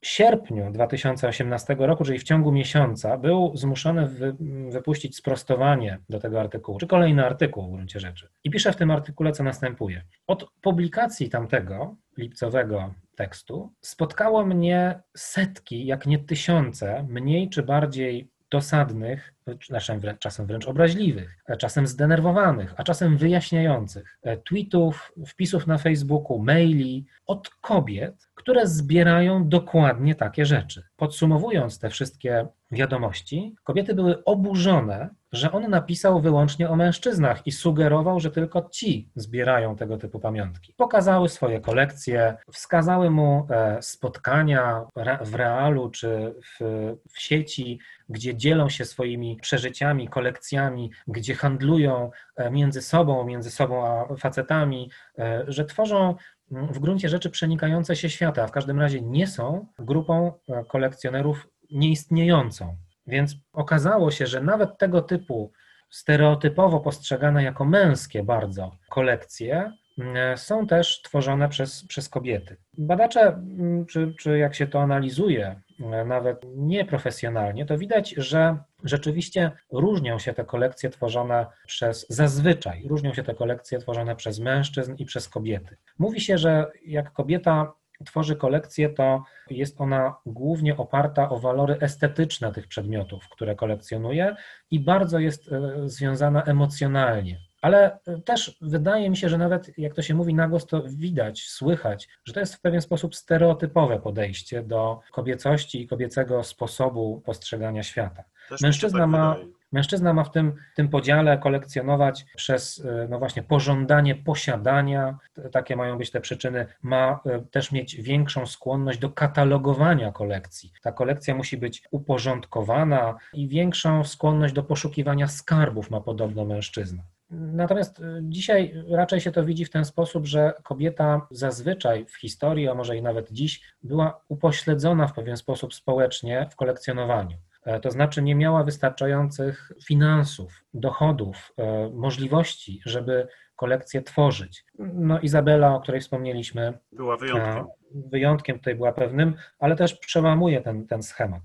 sierpniu 2018 roku, czyli w ciągu miesiąca, był zmuszony wy, wypuścić sprostowanie do tego artykułu, czy kolejny artykuł w gruncie rzeczy. I pisze w tym artykule, co następuje. Od publikacji tamtego lipcowego tekstu spotkało mnie setki, jak nie tysiące, mniej czy bardziej dosadnych, czasem wręcz, czasem wręcz obraźliwych, czasem zdenerwowanych, a czasem wyjaśniających e, tweetów, wpisów na Facebooku, maili od kobiet, które zbierają dokładnie takie rzeczy. Podsumowując te wszystkie wiadomości, kobiety były oburzone, że on napisał wyłącznie o mężczyznach i sugerował, że tylko ci zbierają tego typu pamiątki. Pokazały swoje kolekcje, wskazały mu e, spotkania w realu czy w, w sieci, gdzie dzielą się swoimi przeżyciami, kolekcjami, gdzie handlują e, między sobą, między sobą a facetami, e, że tworzą w gruncie rzeczy przenikające się świata, a w każdym razie nie są grupą kolekcjonerów nieistniejącą. Więc okazało się, że nawet tego typu stereotypowo postrzegane jako męskie bardzo kolekcje E, są też tworzone przez, przez kobiety. Badacze, mm, czy, czy jak się to analizuje, e, nawet nieprofesjonalnie, to widać, że rzeczywiście różnią się te kolekcje tworzone przez, zazwyczaj różnią się te kolekcje tworzone przez mężczyzn i przez kobiety. Mówi się, że jak kobieta tworzy kolekcję, to jest ona głównie oparta o walory estetyczne tych przedmiotów, które kolekcjonuje i bardzo jest e, związana emocjonalnie ale e, też wydaje mi się, że nawet jak to się mówi na głos, to widać, słychać, że to jest w pewien sposób stereotypowe podejście do kobiecości i kobiecego sposobu postrzegania świata. mężczyzna tak ma, mężczyzna ma w tym, tym podziale kolekcjonować przez, e, no właśnie, pożądanie posiadania, takie mają być te przyczyny, ma e, też mieć większą skłonność do katalogowania kolekcji. Ta kolekcja musi być uporządkowana i większą skłonność do poszukiwania skarbów ma podobno mężczyzna. Natomiast y, dzisiaj raczej się to widzi w ten sposób, że kobieta zazwyczaj w historii, a może i nawet dziś, była upośledzona w pewien sposób społecznie w kolekcjonowaniu. E, to znaczy nie miała wystarczających finansów, dochodów, e, możliwości, żeby kolekcję tworzyć. No Izabela, o której wspomnieliśmy,
była wyjątkiem.
Wyjątkiem tutaj była pewnym, ale też przełamuje ten, ten schemat.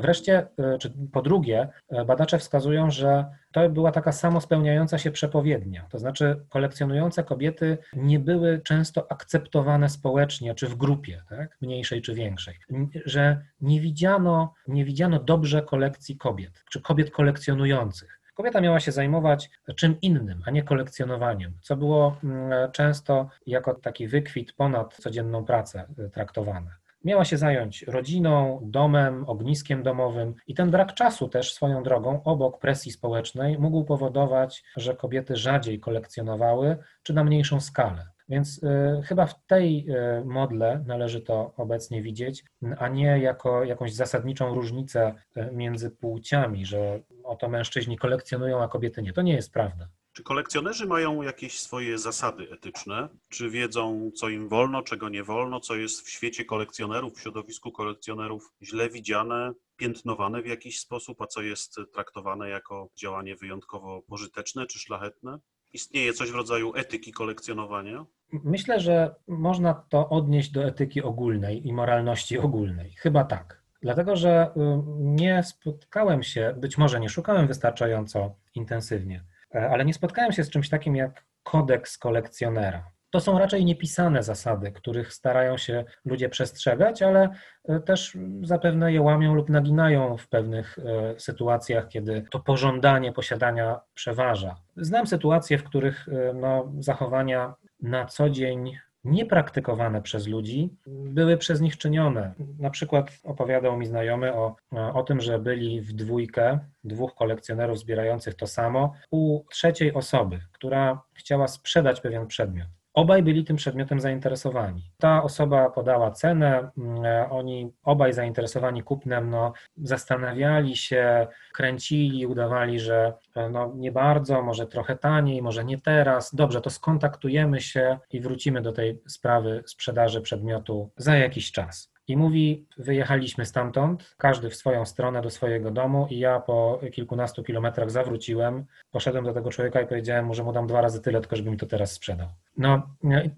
Wreszcie, e, czy po drugie, e, badacze wskazują, że to była taka samo spełniająca się przepowiednia. To znaczy, kolekcjonujące kobiety nie były często akceptowane społecznie czy w grupie, tak? mniejszej czy większej. Że nie widziano, nie widziano dobrze kolekcji kobiet, czy kobiet kolekcjonujących. Kobieta miała się zajmować czym innym, a nie kolekcjonowaniem, co było często jako taki wykwit ponad codzienną pracę e, traktowane. Miała się zająć rodziną, domem, ogniskiem domowym i ten brak czasu też swoją drogą obok presji społecznej mógł powodować, że kobiety rzadziej kolekcjonowały czy na mniejszą skalę. Więc y, chyba w tej y, modle należy to obecnie widzieć, a nie jako jakąś zasadniczą różnicę y, między płciami, że oto mężczyźni kolekcjonują, a kobiety nie. To nie jest prawda.
Czy kolekcjonerzy mają jakieś swoje zasady etyczne? Czy wiedzą, co im wolno, czego nie wolno, co jest w świecie kolekcjonerów, w środowisku kolekcjonerów źle widziane, piętnowane w jakiś sposób, a co jest traktowane jako działanie wyjątkowo pożyteczne czy szlachetne? Istnieje coś w rodzaju etyki kolekcjonowania?
Myślę, że można to odnieść do etyki ogólnej i moralności ogólnej. Chyba tak. Dlatego, że y, nie spotkałem się, być może nie szukałem wystarczająco intensywnie E, ale nie spotkałem się z czymś takim jak kodeks kolekcjonera. To są raczej niepisane zasady, których starają się ludzie przestrzegać, ale e, też zapewne je łamią lub naginają w pewnych e, sytuacjach, kiedy to pożądanie posiadania przeważa. Znam sytuacje, w których no, zachowania na co dzień niepraktykowane przez ludzi, były przez nich czynione. Na przykład opowiadał mi znajomy o, o tym, że byli w dwójkę, dwóch kolekcjonerów zbierających to samo, u trzeciej osoby, która chciała sprzedać pewien przedmiot. Obaj byli tym przedmiotem zainteresowani. Ta osoba podała cenę, oni obaj zainteresowani kupnem, no, zastanawiali się, kręcili, udawali, że no, nie bardzo, może trochę taniej, może nie teraz. Dobrze, to skontaktujemy się i wrócimy do tej sprawy sprzedaży przedmiotu za jakiś czas. I mówi: Wyjechaliśmy stamtąd, każdy w swoją stronę do swojego domu, i ja po kilkunastu kilometrach zawróciłem. Poszedłem do tego człowieka i powiedziałem mu, że mu dam dwa razy tyle, tylko żeby mi to teraz sprzedał. No,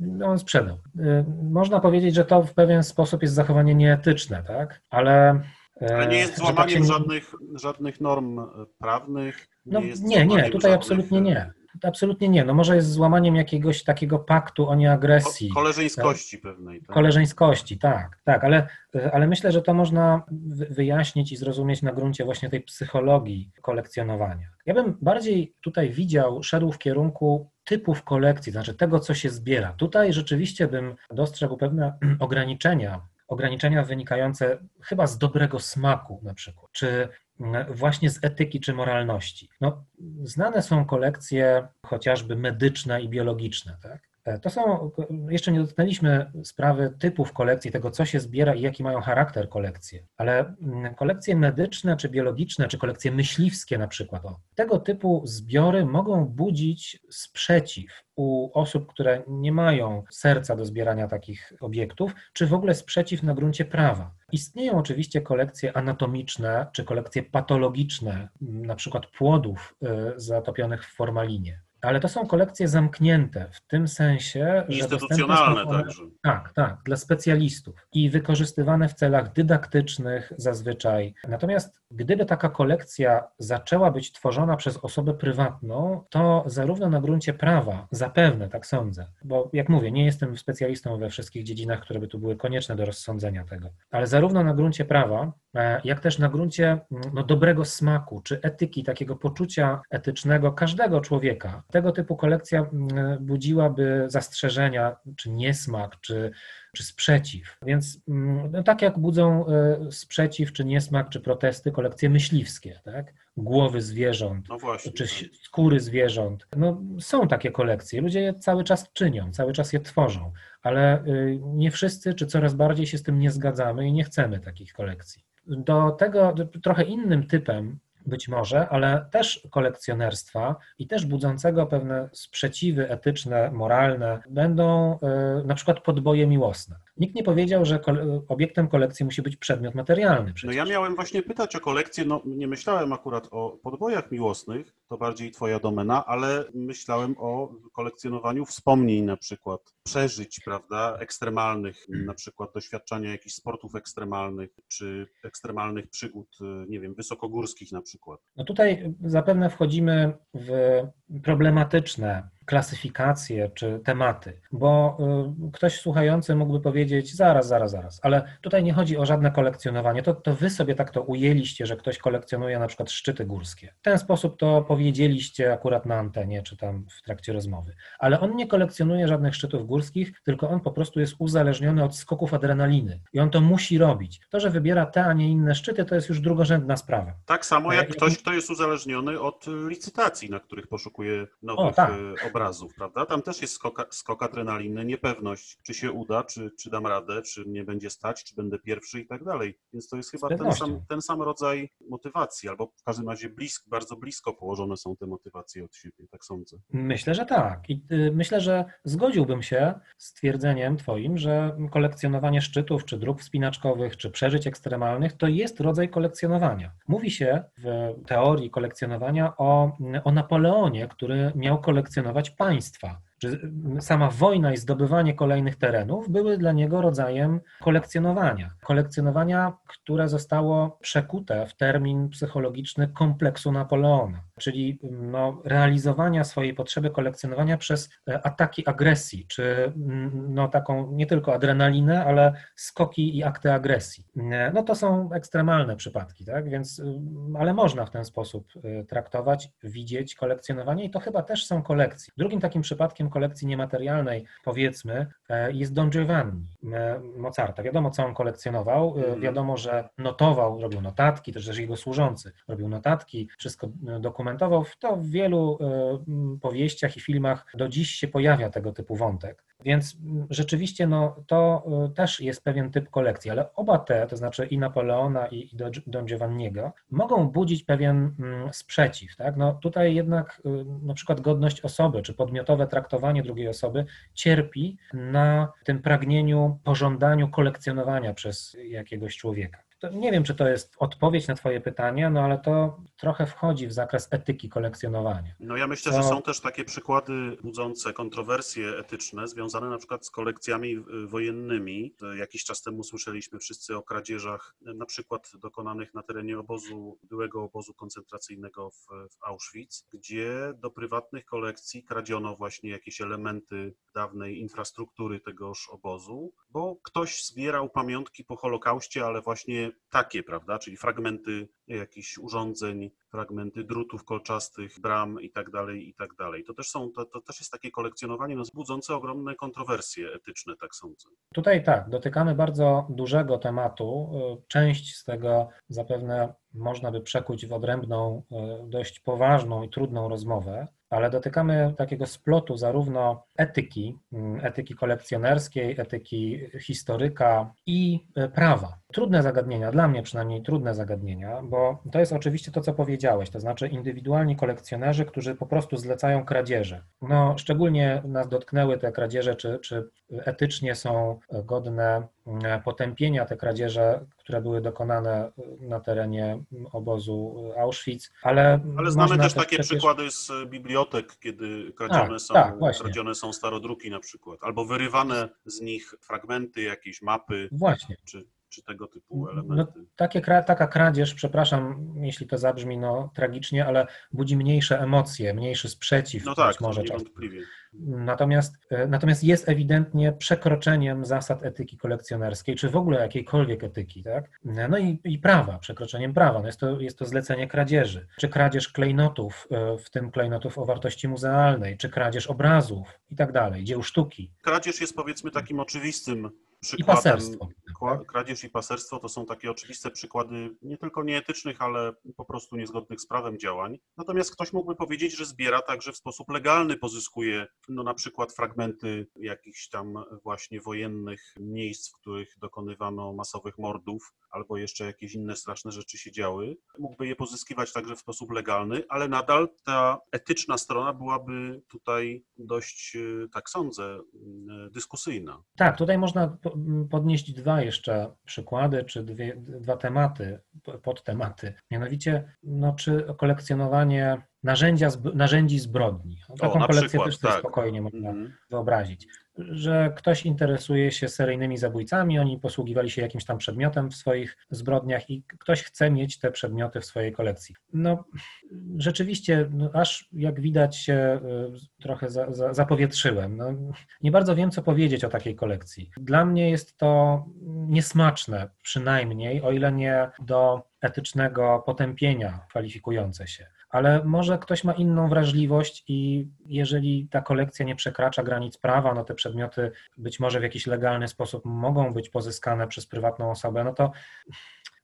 no on sprzedał. Y, można powiedzieć, że to w pewien sposób jest zachowanie nieetyczne, tak? Ale.
Ale nie jest złamaniem tak się... żadnych, żadnych norm prawnych.
Nie, no, nie, nie, tutaj absolutnie nie. Absolutnie nie. No może jest złamaniem jakiegoś takiego paktu o nieagresji.
Koleżeńskości pewnej.
Tak? Koleżeńskości, tak, tak, ale, ale myślę, że to można wyjaśnić i zrozumieć na gruncie właśnie tej psychologii kolekcjonowania. Ja bym bardziej tutaj widział, szedł w kierunku typów kolekcji, znaczy tego, co się zbiera. Tutaj rzeczywiście bym dostrzegł pewne [clears throat] ograniczenia ograniczenia wynikające chyba z dobrego smaku na przykład, czy właśnie z etyki czy moralności. No, znane są kolekcje chociażby medyczne i biologiczne, tak? E, to są, jeszcze nie dotknęliśmy sprawy typów kolekcji, tego co się zbiera i jaki mają charakter kolekcje, ale mm, kolekcje medyczne czy biologiczne, czy kolekcje myśliwskie na przykład, o, tego typu zbiory mogą budzić sprzeciw u osób, które nie mają serca do zbierania takich obiektów, czy w ogóle sprzeciw na gruncie prawa. Istnieją oczywiście kolekcje anatomiczne czy kolekcje patologiczne, na przykład płodów y, zatopionych w formalinie. Ale to są kolekcje zamknięte w tym sensie,
że instytucjonalne także.
Tak, tak, dla specjalistów i wykorzystywane w celach dydaktycznych zazwyczaj. Natomiast gdyby taka kolekcja zaczęła być tworzona przez osobę prywatną, to zarówno na gruncie prawa, zapewne, tak sądzę, bo jak mówię, nie jestem specjalistą we wszystkich dziedzinach, które by tu były konieczne do rozsądzenia tego, ale zarówno na gruncie prawa, jak też na gruncie no, dobrego smaku czy etyki, takiego poczucia etycznego każdego człowieka, tego typu kolekcja mm, budziłaby zastrzeżenia, czy niesmak, czy, czy sprzeciw. Więc mm, no, tak jak budzą e, sprzeciw, czy niesmak, czy protesty kolekcje myśliwskie, tak? głowy zwierząt,
no właśnie,
czy tak. skóry zwierząt. No, są takie kolekcje, ludzie je cały czas czynią, cały czas je tworzą, ale y, nie wszyscy, czy coraz bardziej się z tym nie zgadzamy i nie chcemy takich kolekcji. Do tego trochę innym typem być może, ale też kolekcjonerstwa i też budzącego pewne sprzeciwy etyczne, moralne, będą y, na przykład podboje miłosne. Nikt nie powiedział, że obiektem kolekcji musi być przedmiot materialny.
Przecież. No ja miałem właśnie pytać o kolekcję, no nie myślałem akurat o podbojach miłosnych, to bardziej twoja domena, ale myślałem o kolekcjonowaniu wspomnień na przykład, przeżyć, prawda, ekstremalnych, na przykład doświadczania jakichś sportów ekstremalnych, czy ekstremalnych przygód, nie wiem, wysokogórskich na przykład.
No tutaj zapewne wchodzimy w problematyczne klasyfikacje czy tematy, bo y, ktoś słuchający mógłby powiedzieć, zaraz, zaraz, zaraz, ale tutaj nie chodzi o żadne kolekcjonowanie, to, to wy sobie tak to ujęliście, że ktoś kolekcjonuje na przykład szczyty górskie. W ten sposób to powiedzieliście akurat na antenie, czy tam w trakcie rozmowy, ale on nie kolekcjonuje żadnych szczytów górskich, tylko on po prostu jest uzależniony od skoków adrenaliny i on to musi robić. To, że wybiera te, a nie inne szczyty, to jest już drugorzędna sprawa.
Tak samo jak ktoś, kto jest uzależniony od licytacji, na których poszukuje nowych o, tak y, obrazów, prawda? Tam też jest skok, skok adrenaliny, niepewność, czy się uda, czy, czy dam radę, czy mnie będzie stać, czy będę pierwszy i tak dalej. Więc to jest chyba ten sam, ten sam rodzaj motywacji, albo w każdym razie blisko, bardzo blisko położone są te motywacje od siebie, tak sądzę.
Myślę, że tak. I y, myślę, że zgodziłbym się z twierdzeniem Twoim, że kolekcjonowanie szczytów, czy dróg wspinaczkowych, czy przeżyć ekstremalnych to jest rodzaj kolekcjonowania. Mówi się w teorii kolekcjonowania o, o Napoleonie, który miał kolekcjonować państwa państwa sama wojna i zdobywanie kolejnych terenów były dla niego rodzajem kolekcjonowania. Kolekcjonowania, które zostało przekute w termin psychologiczny kompleksu Napoleona, czyli no, realizowania swojej potrzeby kolekcjonowania przez e, ataki agresji, czy no, taką nie tylko adrenalinę, ale skoki i akty agresji. E, no to są ekstremalne przypadki, tak? Więc, ale można w ten sposób e, traktować, widzieć kolekcjonowanie i to chyba też są kolekcje. Drugim takim przypadkiem kolekcji niematerialnej, powiedzmy, jest Don Giovanni Mozarta. Wiadomo, co on kolekcjonował, mhm. wiadomo, że notował, robił notatki, też, też jego służący robił notatki, wszystko dokumentował dokumentował, to w wielu y, powieściach i filmach do dziś się pojawia tego typu wątek. Więc rzeczywiście no, to y, też jest pewien typ kolekcji, ale oba te, to znaczy i Napoleona i, Don Giovanniego, mogą budzić pewien sprzeciw. Tak? No, tutaj jednak y, na przykład godność osoby czy podmiotowe traktowanie drugiej osoby cierpi na tym pragnieniu, pożądaniu kolekcjonowania przez jakiegoś człowieka nie wiem, czy to jest odpowiedź na Twoje pytanie, no ale to trochę wchodzi w zakres etyki kolekcjonowania.
No ja myślę, to... że są też takie przykłady budzące kontrowersje etyczne, związane na przykład z kolekcjami y, wojennymi. Jakiś czas temu słyszeliśmy wszyscy o kradzieżach, na przykład dokonanych na terenie obozu, byłego obozu koncentracyjnego w, w Auschwitz, gdzie do prywatnych kolekcji kradziono właśnie jakieś elementy dawnej infrastruktury tegoż obozu, bo ktoś zbierał pamiątki po Holokauście, ale właśnie takie, prawda, czyli fragmenty jakichś urządzeń, fragmenty drutów kolczastych, bram i tak dalej, i tak dalej. To też są, to, to też jest takie kolekcjonowanie no, budzące ogromne kontrowersje etyczne, tak sądzę.
Tutaj tak, dotykamy bardzo dużego tematu. Część z tego zapewne można by przekuć w odrębną, e, dość poważną i trudną rozmowę, ale dotykamy takiego splotu zarówno etyki, mm, etyki kolekcjonerskiej, etyki historyka i e, prawa. Trudne zagadnienia, dla mnie przynajmniej trudne zagadnienia, bo to jest oczywiście to, co powiedziałeś, to znaczy indywidualni kolekcjonerzy, którzy po prostu zlecają kradzieże. No, szczególnie nas dotknęły te kradzieże, czy, czy etycznie są godne mm, potępienia te kradzieże, które były dokonane na terenie obozu Auschwitz, ale.
Ale znamy też takie przecież... przykłady z bibliotek, kiedy kradzione, tak, są, tak, kradzione są starodruki na przykład, albo wyrywane z nich fragmenty, jakieś mapy.
Właśnie.
Czy czy tego typu no, elementy.
No, takie, taka kradzież, przepraszam, jeśli to zabrzmi no, tragicznie, ale budzi mniejsze emocje, mniejszy sprzeciw.
No tak, może niewątpliwie.
Natomiast, e, natomiast jest ewidentnie przekroczeniem zasad etyki kolekcjonerskiej, czy w ogóle jakiejkolwiek etyki, tak? No i, i prawa, przekroczeniem prawa. No jest, to, jest to zlecenie kradzieży, czy kradzież klejnotów, e, w tym klejnotów o wartości muzealnej, czy kradzież obrazów i tak dalej, dzieł sztuki.
Kradzież jest powiedzmy takim oczywistym przykładem. I paserstwo. Kradzież i paserstwo to są takie oczywiste przykłady nie tylko nieetycznych, ale po prostu niezgodnych z prawem działań. Natomiast ktoś mógłby powiedzieć, że zbiera także w sposób legalny, pozyskuje no na przykład fragmenty jakichś tam właśnie wojennych miejsc, w których dokonywano masowych mordów, albo jeszcze jakieś inne straszne rzeczy się działy. Mógłby je pozyskiwać także w sposób legalny, ale nadal ta etyczna strona byłaby tutaj dość, e, tak sądzę, e, dyskusyjna.
Tak, tutaj można podnieść dwa jeszcze przykłady, czy dwie, dwa tematy, podtematy. Mianowicie, no, czy kolekcjonowanie narzędzia, narzędzi zbrodni. Taką o, kolekcję przykład, też tak. spokojnie można mm. wyobrazić że ktoś interesuje się seryjnymi zabójcami, oni posługiwali się jakimś tam przedmiotem w swoich zbrodniach i ktoś chce mieć te przedmioty w swojej kolekcji. No, rzeczywiście, no, aż jak widać się y, trochę za, za, zapowietrzyłem. No, nie bardzo wiem, co powiedzieć o takiej kolekcji. Dla mnie jest to niesmaczne, przynajmniej, o ile nie do etycznego potępienia kwalifikujące się ale może ktoś ma inną wrażliwość i jeżeli ta kolekcja nie przekracza granic prawa, no te przedmioty być może w jakiś legalny sposób mogą być pozyskane przez prywatną osobę, no to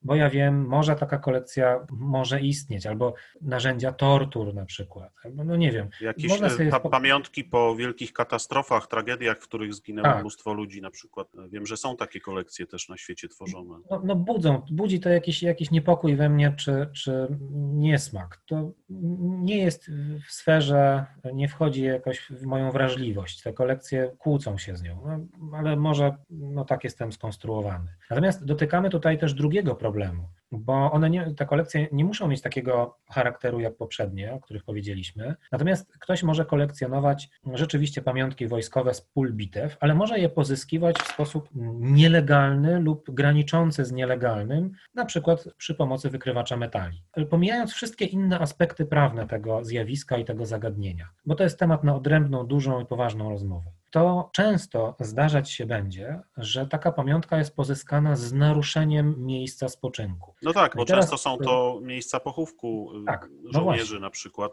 bo ja wiem, może taka kolekcja może istnieć, albo narzędzia tortur na przykład, albo no nie wiem.
Jakieś e, pa pamiątki po wielkich katastrofach, tragediach, w których zginęło tak. mnóstwo ludzi na przykład. Wiem, że są takie kolekcje też na świecie tworzone.
No, no budzą, budzi to jakiś, jakiś niepokój we mnie, czy, czy niesmak. To nie jest w sferze, nie wchodzi jakoś w moją wrażliwość. Te kolekcje kłócą się z nią, no, ale może no, tak jestem skonstruowany. Natomiast dotykamy tutaj też drugiego problemu, problemu, bo one nie, te kolekcje nie muszą mieć takiego charakteru jak poprzednie, o których powiedzieliśmy. Natomiast ktoś może kolekcjonować rzeczywiście pamiątki wojskowe z pól bitew, ale może je pozyskiwać w sposób nielegalny lub graniczący z nielegalnym, na przykład przy pomocy wykrywacza metali. Pomijając wszystkie inne aspekty prawne tego zjawiska i tego zagadnienia, bo to jest temat na odrębną, dużą i poważną rozmowę to często zdarzać się będzie, że taka pamiątka jest pozyskana z naruszeniem miejsca spoczynku.
No tak, bo
teraz-
często są to miejsca pochówku y,
Tak, no
żołnierzy
właśnie.
na przykład.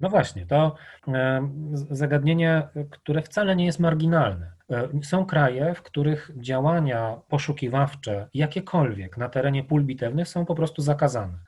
No właśnie, to e, zagadnienie, które wcale nie jest marginalne. E, Są kraje, w których działania poszukiwawcze, jakiekolwiek na terenie pól bitewnych są po prostu zakazane.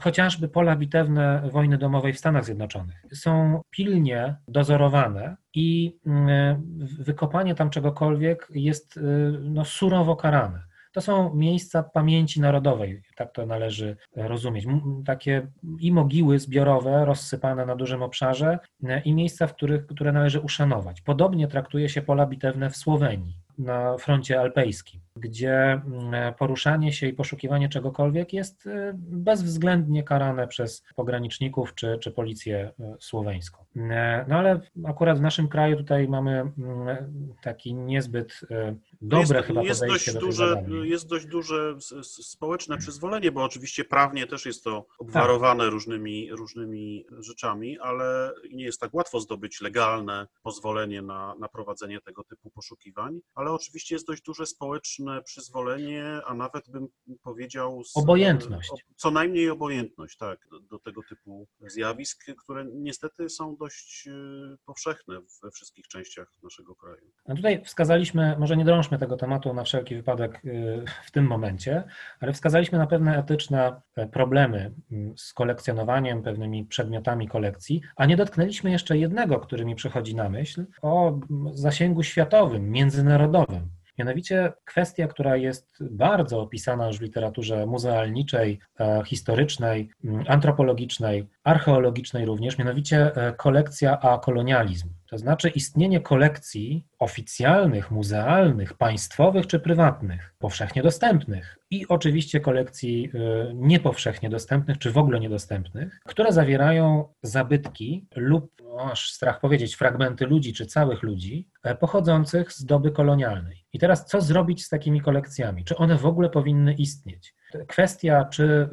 Chociażby pola bitewne wojny domowej w Stanach Zjednoczonych są pilnie dozorowane i mm, wykopanie tam czegokolwiek jest y, no, surowo karane. To są miejsca pamięci narodowej, tak to należy rozumieć. M- Takie i mogiły zbiorowe rozsypane na dużym obszarze, e, i miejsca, w których, które należy uszanować. Podobnie traktuje się pola bitewne w Słowenii, na froncie alpejskim, gdzie mm, poruszanie się i poszukiwanie czegokolwiek jest e, bezwzględnie karane przez pograniczników czy, czy policję e, słoweńską. E, No ale akurat w naszym kraju tutaj mamy mm, taki niezbyt dobre
jest,
chyba
jest
podejście
dość
do
duże. Jest dość duże społeczne przyzwolenie, bo oczywiście prawnie też jest to obwarowane różnymi, różnymi rzeczami, ale nie jest tak łatwo zdobyć legalne pozwolenie na, na prowadzenie tego typu poszukiwań, ale oczywiście jest dość duże społeczne przyzwolenie, a nawet bym powiedział... z-
Obojętność.
Co najmniej obojętność, tak, do, do tego typu zjawisk, które niestety są dość y, powszechne we wszystkich częściach naszego kraju.
No tutaj wskazaliśmy, może nie drążmy tego tematu na wszelki wypadek y, w tym momencie, ale wskazaliśmy na pewne etyczne e, problemy mm, z kolekcjonowaniem, pewnymi przedmiotami kolekcji, a nie dotknęliśmy jeszcze jednego, który mi przychodzi na myśl, o mm, zasięgu światowym, międzynarodowym. Mianowicie kwestia, która jest bardzo opisana już w literaturze muzealniczej, e, historycznej, antropologicznej, archeologicznej również, mianowicie e, kolekcja a kolonializm. To znaczy istnienie kolekcji oficjalnych, muzealnych, państwowych czy prywatnych, powszechnie dostępnych i oczywiście kolekcji y, niepowszechnie dostępnych czy w ogóle niedostępnych, które zawierają zabytki lub, o, aż strach powiedzieć, fragmenty ludzi czy całych ludzi e, pochodzących z doby kolonialnej. I teraz co zrobić z takimi kolekcjami? Czy one w ogóle powinny istnieć? Kwestia, czy y,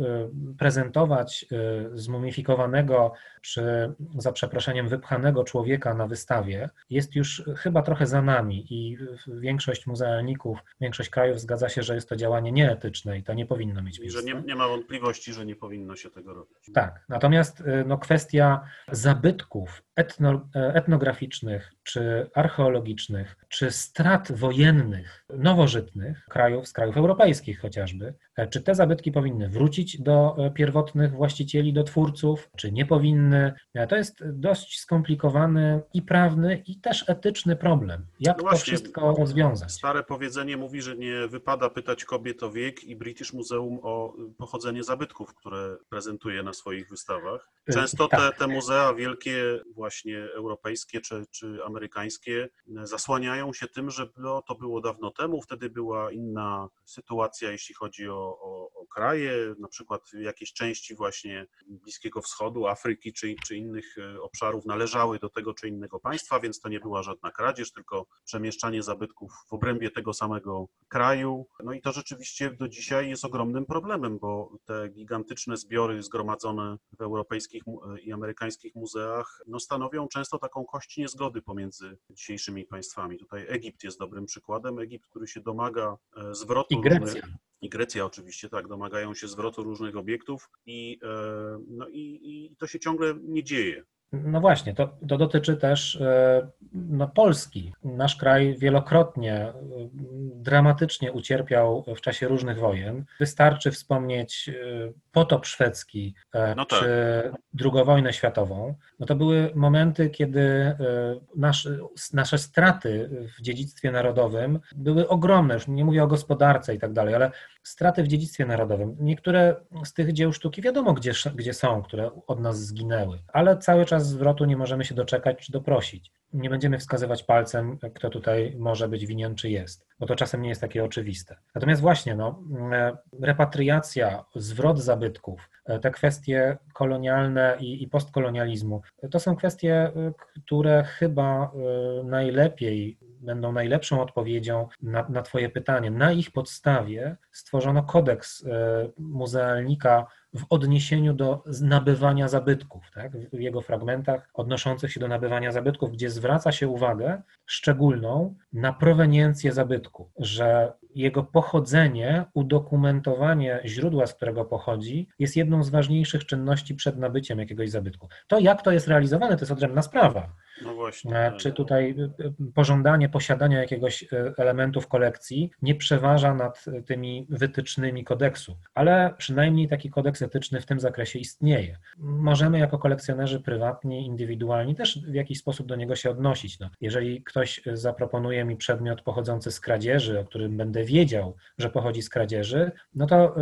prezentować y, zmumifikowanego, czy za przeproszeniem wypchanego człowieka na wystawie, jest już chyba trochę za nami i większość muzealników, większość krajów zgadza się, że jest to działanie nieetyczne i to nie powinno mieć miejsca.
że nie, nie ma wątpliwości, że nie powinno się tego robić.
Tak, natomiast y, no, kwestia zabytków etno, etnograficznych, czy archeologicznych, czy strat wojennych, nowożytnych krajów, z krajów europejskich chociażby, e, czy te zabytki powinny wrócić do e, pierwotnych właścicieli, do twórców, czy nie powinny. E, To jest dość skomplikowany i prawny, i też etyczny problem. Jak
No
to
właśnie.
wszystko rozwiązać?
Stare powiedzenie mówi, że nie wypada pytać kobiet o wiek i British Museum o pochodzenie zabytków, które prezentuje na swoich wystawach.
Y,
Często te,
tak.
te muzea wielkie, właśnie europejskie czy, czy amerykańskie, zasłaniają się tym, że no, to było dawno temu, wtedy była inna sytuacja, jeśli chodzi o, o, o kraje, na przykład jakieś części właśnie Bliskiego Wschodu, Afryki czy, czy innych e, obszarów należały do tego czy innego państwa, więc to nie była żadna kradzież, tylko przemieszczanie zabytków w obrębie tego samego kraju. No i to rzeczywiście do dzisiaj jest ogromnym problemem, bo te gigantyczne zbiory zgromadzone w europejskich i amerykańskich muzeach no stanowią często taką kość niezgody pomiędzy dzisiejszymi państwami. Tutaj Egipt jest dobrym przykładem. Egipt, który się domaga e, zwrotu
I
różnych-
Grecja.
i Grecja oczywiście, tak, domagają się zwrotu różnych obiektów i, e, no i, i to się ciągle nie dzieje.
No właśnie, to, to dotyczy też e, no, Polski. Nasz kraj wielokrotnie e, dramatycznie ucierpiał w czasie różnych wojen. Wystarczy wspomnieć e, potop szwedzki e,
No tak.
czy II wojnę światową. No to były momenty, kiedy e, nasz, nasze straty w dziedzictwie narodowym były ogromne. Już nie mówię o gospodarce i tak dalej, ale straty w dziedzictwie narodowym. Niektóre z tych dzieł sztuki wiadomo, gdzie, gdzie są, które od nas zginęły, ale cały czas zwrotu nie możemy się doczekać czy doprosić. Nie będziemy wskazywać palcem, kto tutaj może być winien czy jest, bo to czasem nie jest takie oczywiste. Natomiast właśnie no, e, repatriacja, zwrot zabytków, e, te kwestie kolonialne i, i postkolonializmu, to są kwestie, e, które chyba e, najlepiej będą najlepszą odpowiedzią na, na Twoje pytanie. Na ich podstawie stworzono kodeks e, muzealnika w odniesieniu do nabywania zabytków, tak? w jego fragmentach odnoszących się do nabywania zabytków, gdzie zwraca się uwagę szczególną na proweniencję zabytku, że jego pochodzenie, udokumentowanie źródła, z którego pochodzi, jest jedną z ważniejszych czynności przed nabyciem jakiegoś zabytku. To, jak to jest realizowane, to jest odrębna sprawa.
No właśnie.
E, czy tutaj e, pożądanie posiadania jakiegoś e, elementu w kolekcji nie przeważa nad tymi wytycznymi kodeksu, ale przynajmniej taki kodeks etyczny w tym zakresie istnieje. Możemy jako kolekcjonerzy prywatni, indywidualni też w jakiś sposób do niego się odnosić. No, jeżeli ktoś zaproponuje mi przedmiot pochodzący z kradzieży, o którym będę wiedział, że pochodzi z kradzieży, no to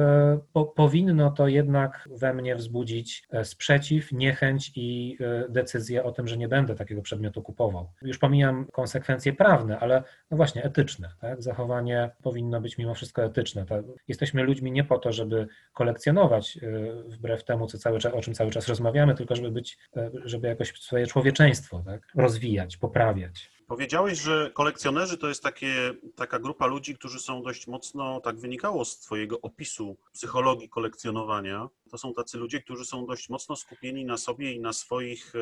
po, powinno to jednak we mnie wzbudzić sprzeciw, niechęć i decyzję o tym, że nie będę takiego przedmiotu kupował. Już pomijam konsekwencje prawne, ale no właśnie etyczne. Tak? Zachowanie powinno być mimo wszystko etyczne. Tak? Jesteśmy ludźmi nie po to, żeby kolekcjonować y, wbrew temu, co cały o czym cały czas rozmawiamy, tylko żeby być, y, żeby jakoś swoje człowieczeństwo tak? rozwijać, poprawiać.
Powiedziałeś, że kolekcjonerzy to jest takie, taka grupa ludzi, którzy są dość mocno, tak wynikało z Twojego opisu psychologii kolekcjonowania. To są tacy ludzie, którzy są dość mocno skupieni na sobie i na swoich e,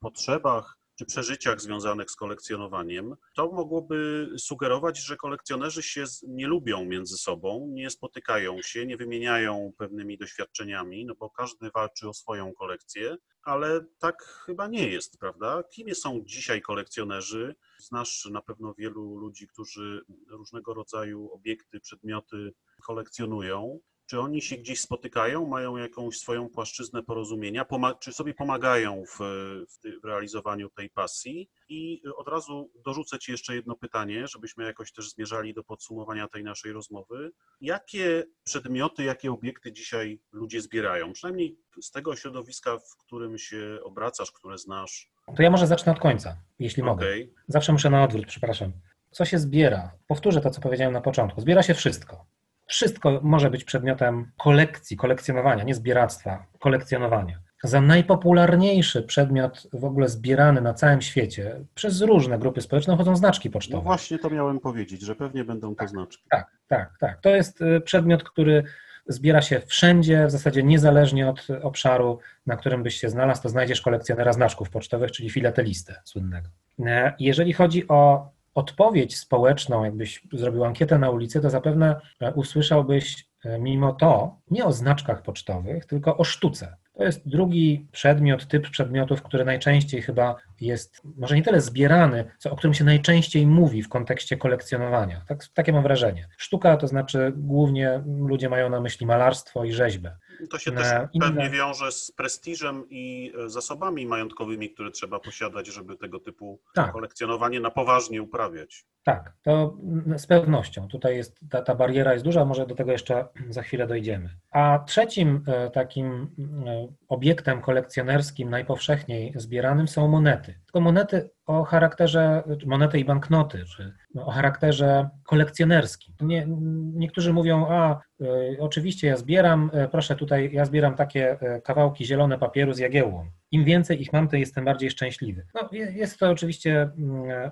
potrzebach, czy przeżyciach związanych z kolekcjonowaniem, to mogłoby sugerować, że kolekcjonerzy się nie lubią między sobą, nie spotykają się, nie wymieniają pewnymi doświadczeniami, no bo każdy walczy o swoją kolekcję, ale tak chyba nie jest, prawda? Kim są dzisiaj kolekcjonerzy? Znasz na pewno wielu ludzi, którzy różnego rodzaju obiekty, przedmioty kolekcjonują. Czy oni się gdzieś spotykają, mają jakąś swoją płaszczyznę porozumienia, czy sobie pomagają w, w, realizowaniu tej pasji? I od razu dorzucę Ci jeszcze jedno pytanie, żebyśmy jakoś też zmierzali do podsumowania tej naszej rozmowy. Jakie przedmioty, jakie obiekty dzisiaj ludzie zbierają? Przynajmniej z tego środowiska, w którym się obracasz, które znasz.
To ja może zacznę od końca, jeśli okay. mogę. Zawsze muszę na odwrót, przepraszam. Co się zbiera? Powtórzę to, co powiedziałem na początku. Zbiera się wszystko. Wszystko może być przedmiotem kolekcji, kolekcjonowania, nie zbieractwa, kolekcjonowania. Za najpopularniejszy przedmiot w ogóle zbierany na całym świecie przez różne grupy społeczne chodzą znaczki pocztowe. No
właśnie to miałem powiedzieć, że pewnie będą to
tak,
znaczki.
Tak, tak, tak. To jest y, przedmiot, który zbiera się wszędzie, w zasadzie niezależnie od obszaru, na którym byś się znalazł, to znajdziesz kolekcjonera znaczków pocztowych, czyli filatelistę słynnego. E, jeżeli chodzi o odpowiedź społeczną, jakbyś zrobił ankietę na ulicy, to zapewne e, usłyszałbyś e, mimo to nie o znaczkach pocztowych, tylko o sztuce. To jest drugi przedmiot, typ przedmiotów, który najczęściej chyba jest, może nie tyle zbierany, co o którym się najczęściej mówi w kontekście kolekcjonowania. Tak, takie mam wrażenie. Sztuka to znaczy głównie ludzie mają na myśli malarstwo i rzeźbę.
To się też inne... pewnie wiąże z prestiżem i e, zasobami majątkowymi, które trzeba posiadać, żeby tego typu tak. kolekcjonowanie na poważnie uprawiać.
Tak, to z pewnością. Tutaj jest ta, ta bariera jest duża, może do tego jeszcze za chwilę dojdziemy. A trzecim e, takim e, obiektem kolekcjonerskim najpowszechniej zbieranym są monety. Tylko monety o charakterze, monety i banknoty, czy o charakterze kolekcjonerskim. Nie, niektórzy mówią, a y, oczywiście ja zbieram, y, proszę tutaj, ja zbieram takie y, kawałki zielone papieru z jagiełą. Im więcej ich mam, tym jestem bardziej szczęśliwy. No, jest to oczywiście mm,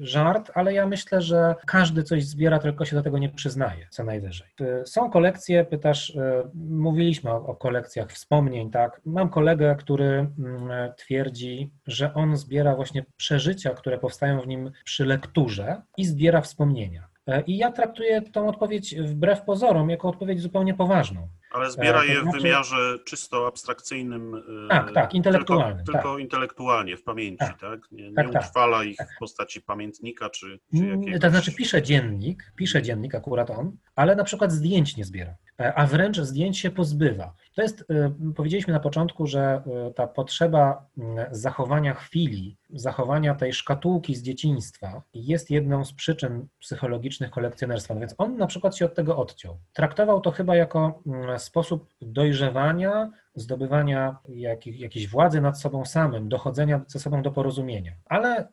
żart, ale ja myślę, że każdy coś zbiera, tylko się do tego nie przyznaje, co najwyżej. Są kolekcje, pytasz, mówiliśmy o, o kolekcjach wspomnień, tak? Mam kolegę, który mm, twierdzi, że on zbiera właśnie przeżycia, które powstają w nim przy lekturze i zbiera wspomnienia. E, I ja traktuję tą odpowiedź wbrew pozorom jako odpowiedź zupełnie poważną.
Ale zbiera e, je w znaczy- wymiarze czysto abstrakcyjnym.
E, tak, tak, intelektualnym.
Tylko, tylko
tak.
intelektualnie, w pamięci, tak? tak? Nie, tak, nie tak, utrwala ich tak. w postaci pamiętnika czy, czy
mm, jakiegoś... To znaczy pisze dziennik, pisze dziennik akurat on, ale na przykład zdjęć nie zbiera, a wręcz zdjęć się pozbywa. To jest, powiedzieliśmy na początku, że ta potrzeba mm, zachowania chwili, zachowania tej szkatułki z dzieciństwa jest jedną z przyczyn psychologicznych kolekcjonerstwa. No więc on na przykład się od tego odciął. Traktował to chyba jako mm, sposób dojrzewania, zdobywania jakich, jakiejś władzy nad sobą samym, dochodzenia ze sobą do porozumienia. Ale y,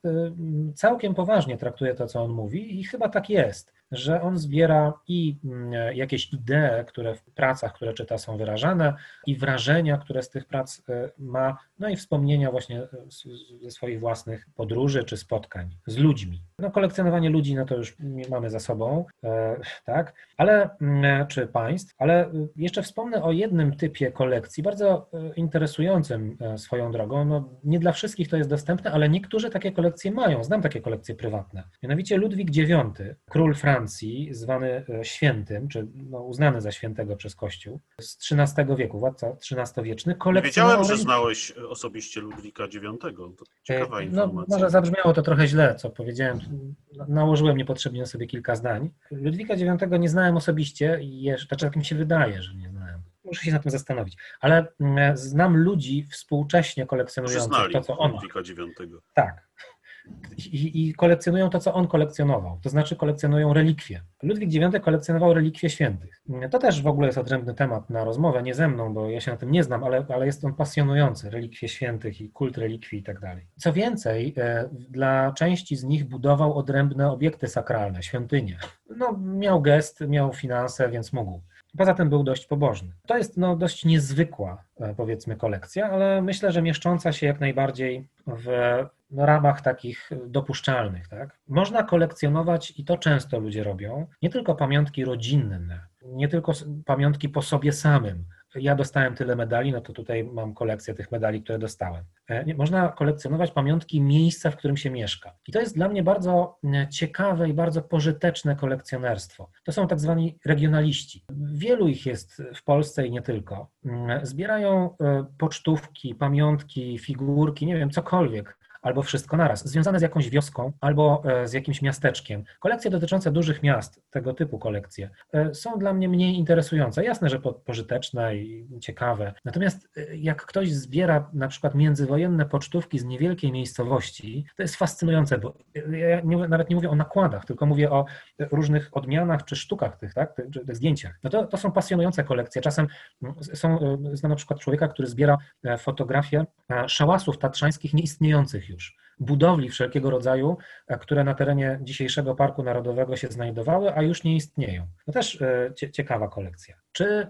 całkiem poważnie traktuje to, co on mówi i chyba tak jest. że on zbiera i mm, jakieś idee, które w pracach, które czyta, są wyrażane, i wrażenia, które z tych prac e, ma, no i wspomnienia właśnie e, ze swoich własnych podróży czy spotkań z ludźmi. No, kolekcjonowanie ludzi, no to już mamy za sobą, e, tak, ale mm, czy państw, ale jeszcze wspomnę o jednym typie kolekcji, bardzo interesującym swoją drogą. No, nie dla wszystkich to jest dostępne, ale niektórzy takie kolekcje mają. Znam takie kolekcje prywatne. Mianowicie Ludwik IX, król Francji, zwany świętym, czy no, uznany za świętego przez Kościół, z XIII wieku, władca XIII-wieczny,
kolekcjonował... Nie wiedziałem, że znałeś osobiście Ludwika IX. To ciekawa
e,
informacja.
No, może zabrzmiało to trochę źle, co powiedziałem. Nałożyłem niepotrzebnie na sobie kilka zdań. Ludwika IX nie znałem osobiście, jeszcze, znaczy tak mi się wydaje, że nie znałem. Muszę się nad tym zastanowić. Ale mm, znam ludzi współcześnie kolekcjonujących to, co on.
Ludwika IX.
Tak i, i, kolekcjonują to, co on kolekcjonował, to znaczy kolekcjonują relikwie. Ludwik IX kolekcjonował relikwie świętych. To też w ogóle jest odrębny temat na rozmowę, nie ze mną, bo ja się na tym nie znam, ale, ale jest on pasjonujący, relikwie świętych i kult relikwii i tak dalej. Co więcej, e, dla części z nich budował odrębne obiekty sakralne, świątynie. No, miał gest, miał finanse, więc mógł. Poza tym był dość pobożny. To jest no, dość niezwykła, e, powiedzmy, kolekcja, ale myślę, że mieszcząca się jak najbardziej w no, ramach takich dopuszczalnych. Tak? Można kolekcjonować, i to często ludzie robią, nie tylko pamiątki rodzinne, nie tylko pamiątki po sobie samym, ja dostałem tyle medali, no to tutaj mam kolekcję tych medali, które dostałem. E, można kolekcjonować pamiątki miejsca, w którym się mieszka. I to jest dla mnie bardzo e, ciekawe i bardzo pożyteczne kolekcjonerstwo. To są tak zwani regionaliści. Wielu ich jest w Polsce i nie tylko. Mm, zbierają e, pocztówki, pamiątki, figurki, nie wiem, cokolwiek albo wszystko naraz, związane z jakąś wioską albo e, z jakimś miasteczkiem. Kolekcje dotyczące dużych miast, tego typu kolekcje, e, są dla mnie mniej interesujące. Jasne, że pożyteczne i ciekawe. Natomiast e, jak ktoś zbiera na przykład międzywojenne pocztówki z niewielkiej miejscowości, to jest fascynujące, bo ja nie, nawet nie mówię o nakładach, tylko mówię o różnych odmianach czy sztukach tych, tak, tych, tych zdjęciach. No to, to są pasjonujące kolekcje. Czasem są, znam na przykład człowieka, który zbiera fotografie szałasów tatrzańskich nieistniejących już budowli wszelkiego rodzaju, e, które na terenie dzisiejszego Parku Narodowego się znajdowały, a już nie istnieją. To też e, ciekawa kolekcja. Czy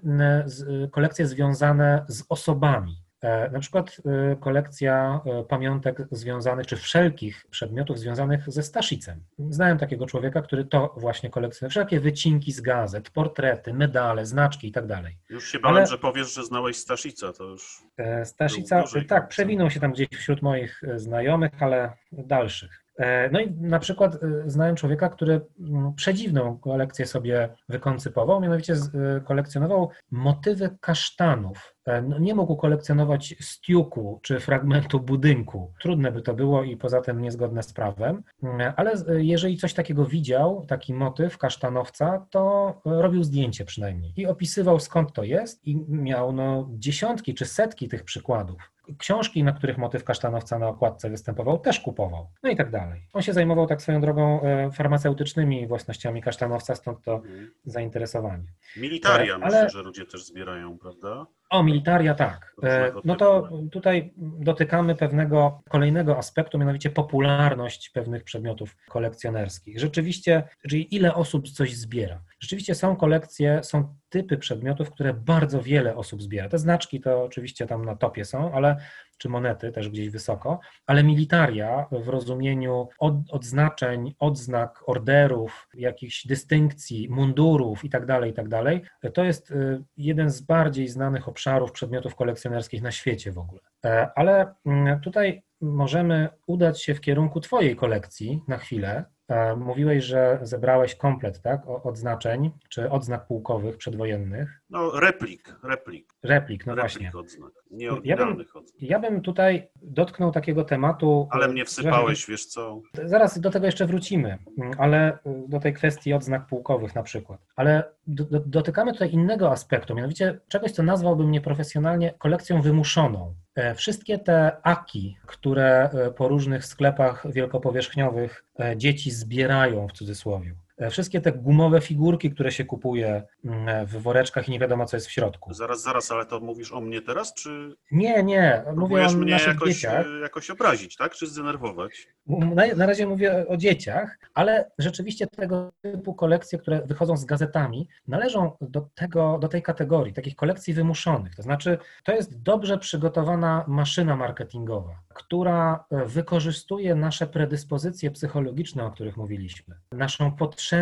kolekcje związane z osobami, na przykład e, kolekcja e, pamiątek związanych, czy wszelkich przedmiotów związanych ze Staszicem. Znałem takiego człowieka, który to właśnie kolekcjonuje. Wszelkie wycinki z gazet, portrety, medale, znaczki i tak dalej.
Już się bałem, Ale... że powiesz, że znałeś Staszica, to już...
Staszica, tak, przewinął się tam gdzieś wśród moich znajomych, ale dalszych. E, no i na przykład e, znałem człowieka, który mm, przedziwną kolekcję sobie wykoncypował, mianowicie e, kolekcjonował motywy kasztanów. No nie mógł kolekcjonować stiuku czy fragmentu budynku. Trudne by to było i poza tym niezgodne z prawem, mm, ale jeżeli coś takiego widział, taki motyw kasztanowca, to robił zdjęcie przynajmniej i opisywał skąd to jest i miał no, dziesiątki czy setki tych przykładów. Książki, na których motyw kasztanowca na okładce występował, też kupował. No i tak dalej. On się zajmował tak swoją drogą e, farmaceutycznymi własnościami kasztanowca, stąd to mhm. zainteresowanie.
Militaria, Ale... myślę, że ludzie też zbierają, prawda?
O, militaria tak. E, no to tutaj dotykamy pewnego kolejnego aspektu, mianowicie popularność pewnych przedmiotów kolekcjonerskich. Rzeczywiście, czyli ile osób coś zbiera. Rzeczywiście są kolekcje, są typy przedmiotów, które bardzo wiele osób zbiera. Te znaczki to oczywiście tam na topie są, ale czy monety też gdzieś wysoko, ale militaria w rozumieniu od, odznaczeń, odznak, orderów, jakichś dystynkcji, mundurów itd., tak itd., tak to jest y, jeden z bardziej znanych obszarów przedmiotów kolekcjonerskich na świecie w ogóle. E, ale mm, tutaj możemy udać się w kierunku Twojej kolekcji na chwilę, E, mówiłeś, że zebrałeś komplet, tak, odznaczeń, czy odznak pułkowych przedwojennych.
No, replik, replik.
Replik, no replik
właśnie. Odznak, nie ja bym, odznak.
Ja bym tutaj dotknął takiego tematu.
Ale mnie wsypałeś, wiesz co?
Zaraz do tego jeszcze wrócimy, ale do tej kwestii odznak pułkowych na przykład. Ale do, do, dotykamy tutaj innego aspektu, mianowicie czegoś, co nazwałbym nieprofesjonalnie kolekcją wymuszoną. E, wszystkie te aki, które e, po różnych sklepach wielkopowierzchniowych e, dzieci zbierają w cudzysłowie, e, wszystkie te gumowe figurki, które się kupuje mm, w woreczkach i nie wiadomo, co jest w środku.
Zaraz, zaraz, ale to mówisz o mnie teraz, czy
Nie, nie, mówię o
mnie
naszych
jakoś,
dzieciach.
e, jakoś obrazić, tak? Czy zdenerwować?
Na, na razie mówię o dzieciach, ale rzeczywiście tego typu kolekcje, które wychodzą z gazetami, należą do, tego, do tej kategorii, takich kolekcji wymuszonych. To znaczy, to jest dobrze przygotowana maszyna marketingowa, która e, wykorzystuje nasze predyspozycje psychologiczne, o których mówiliśmy, naszą potrzebę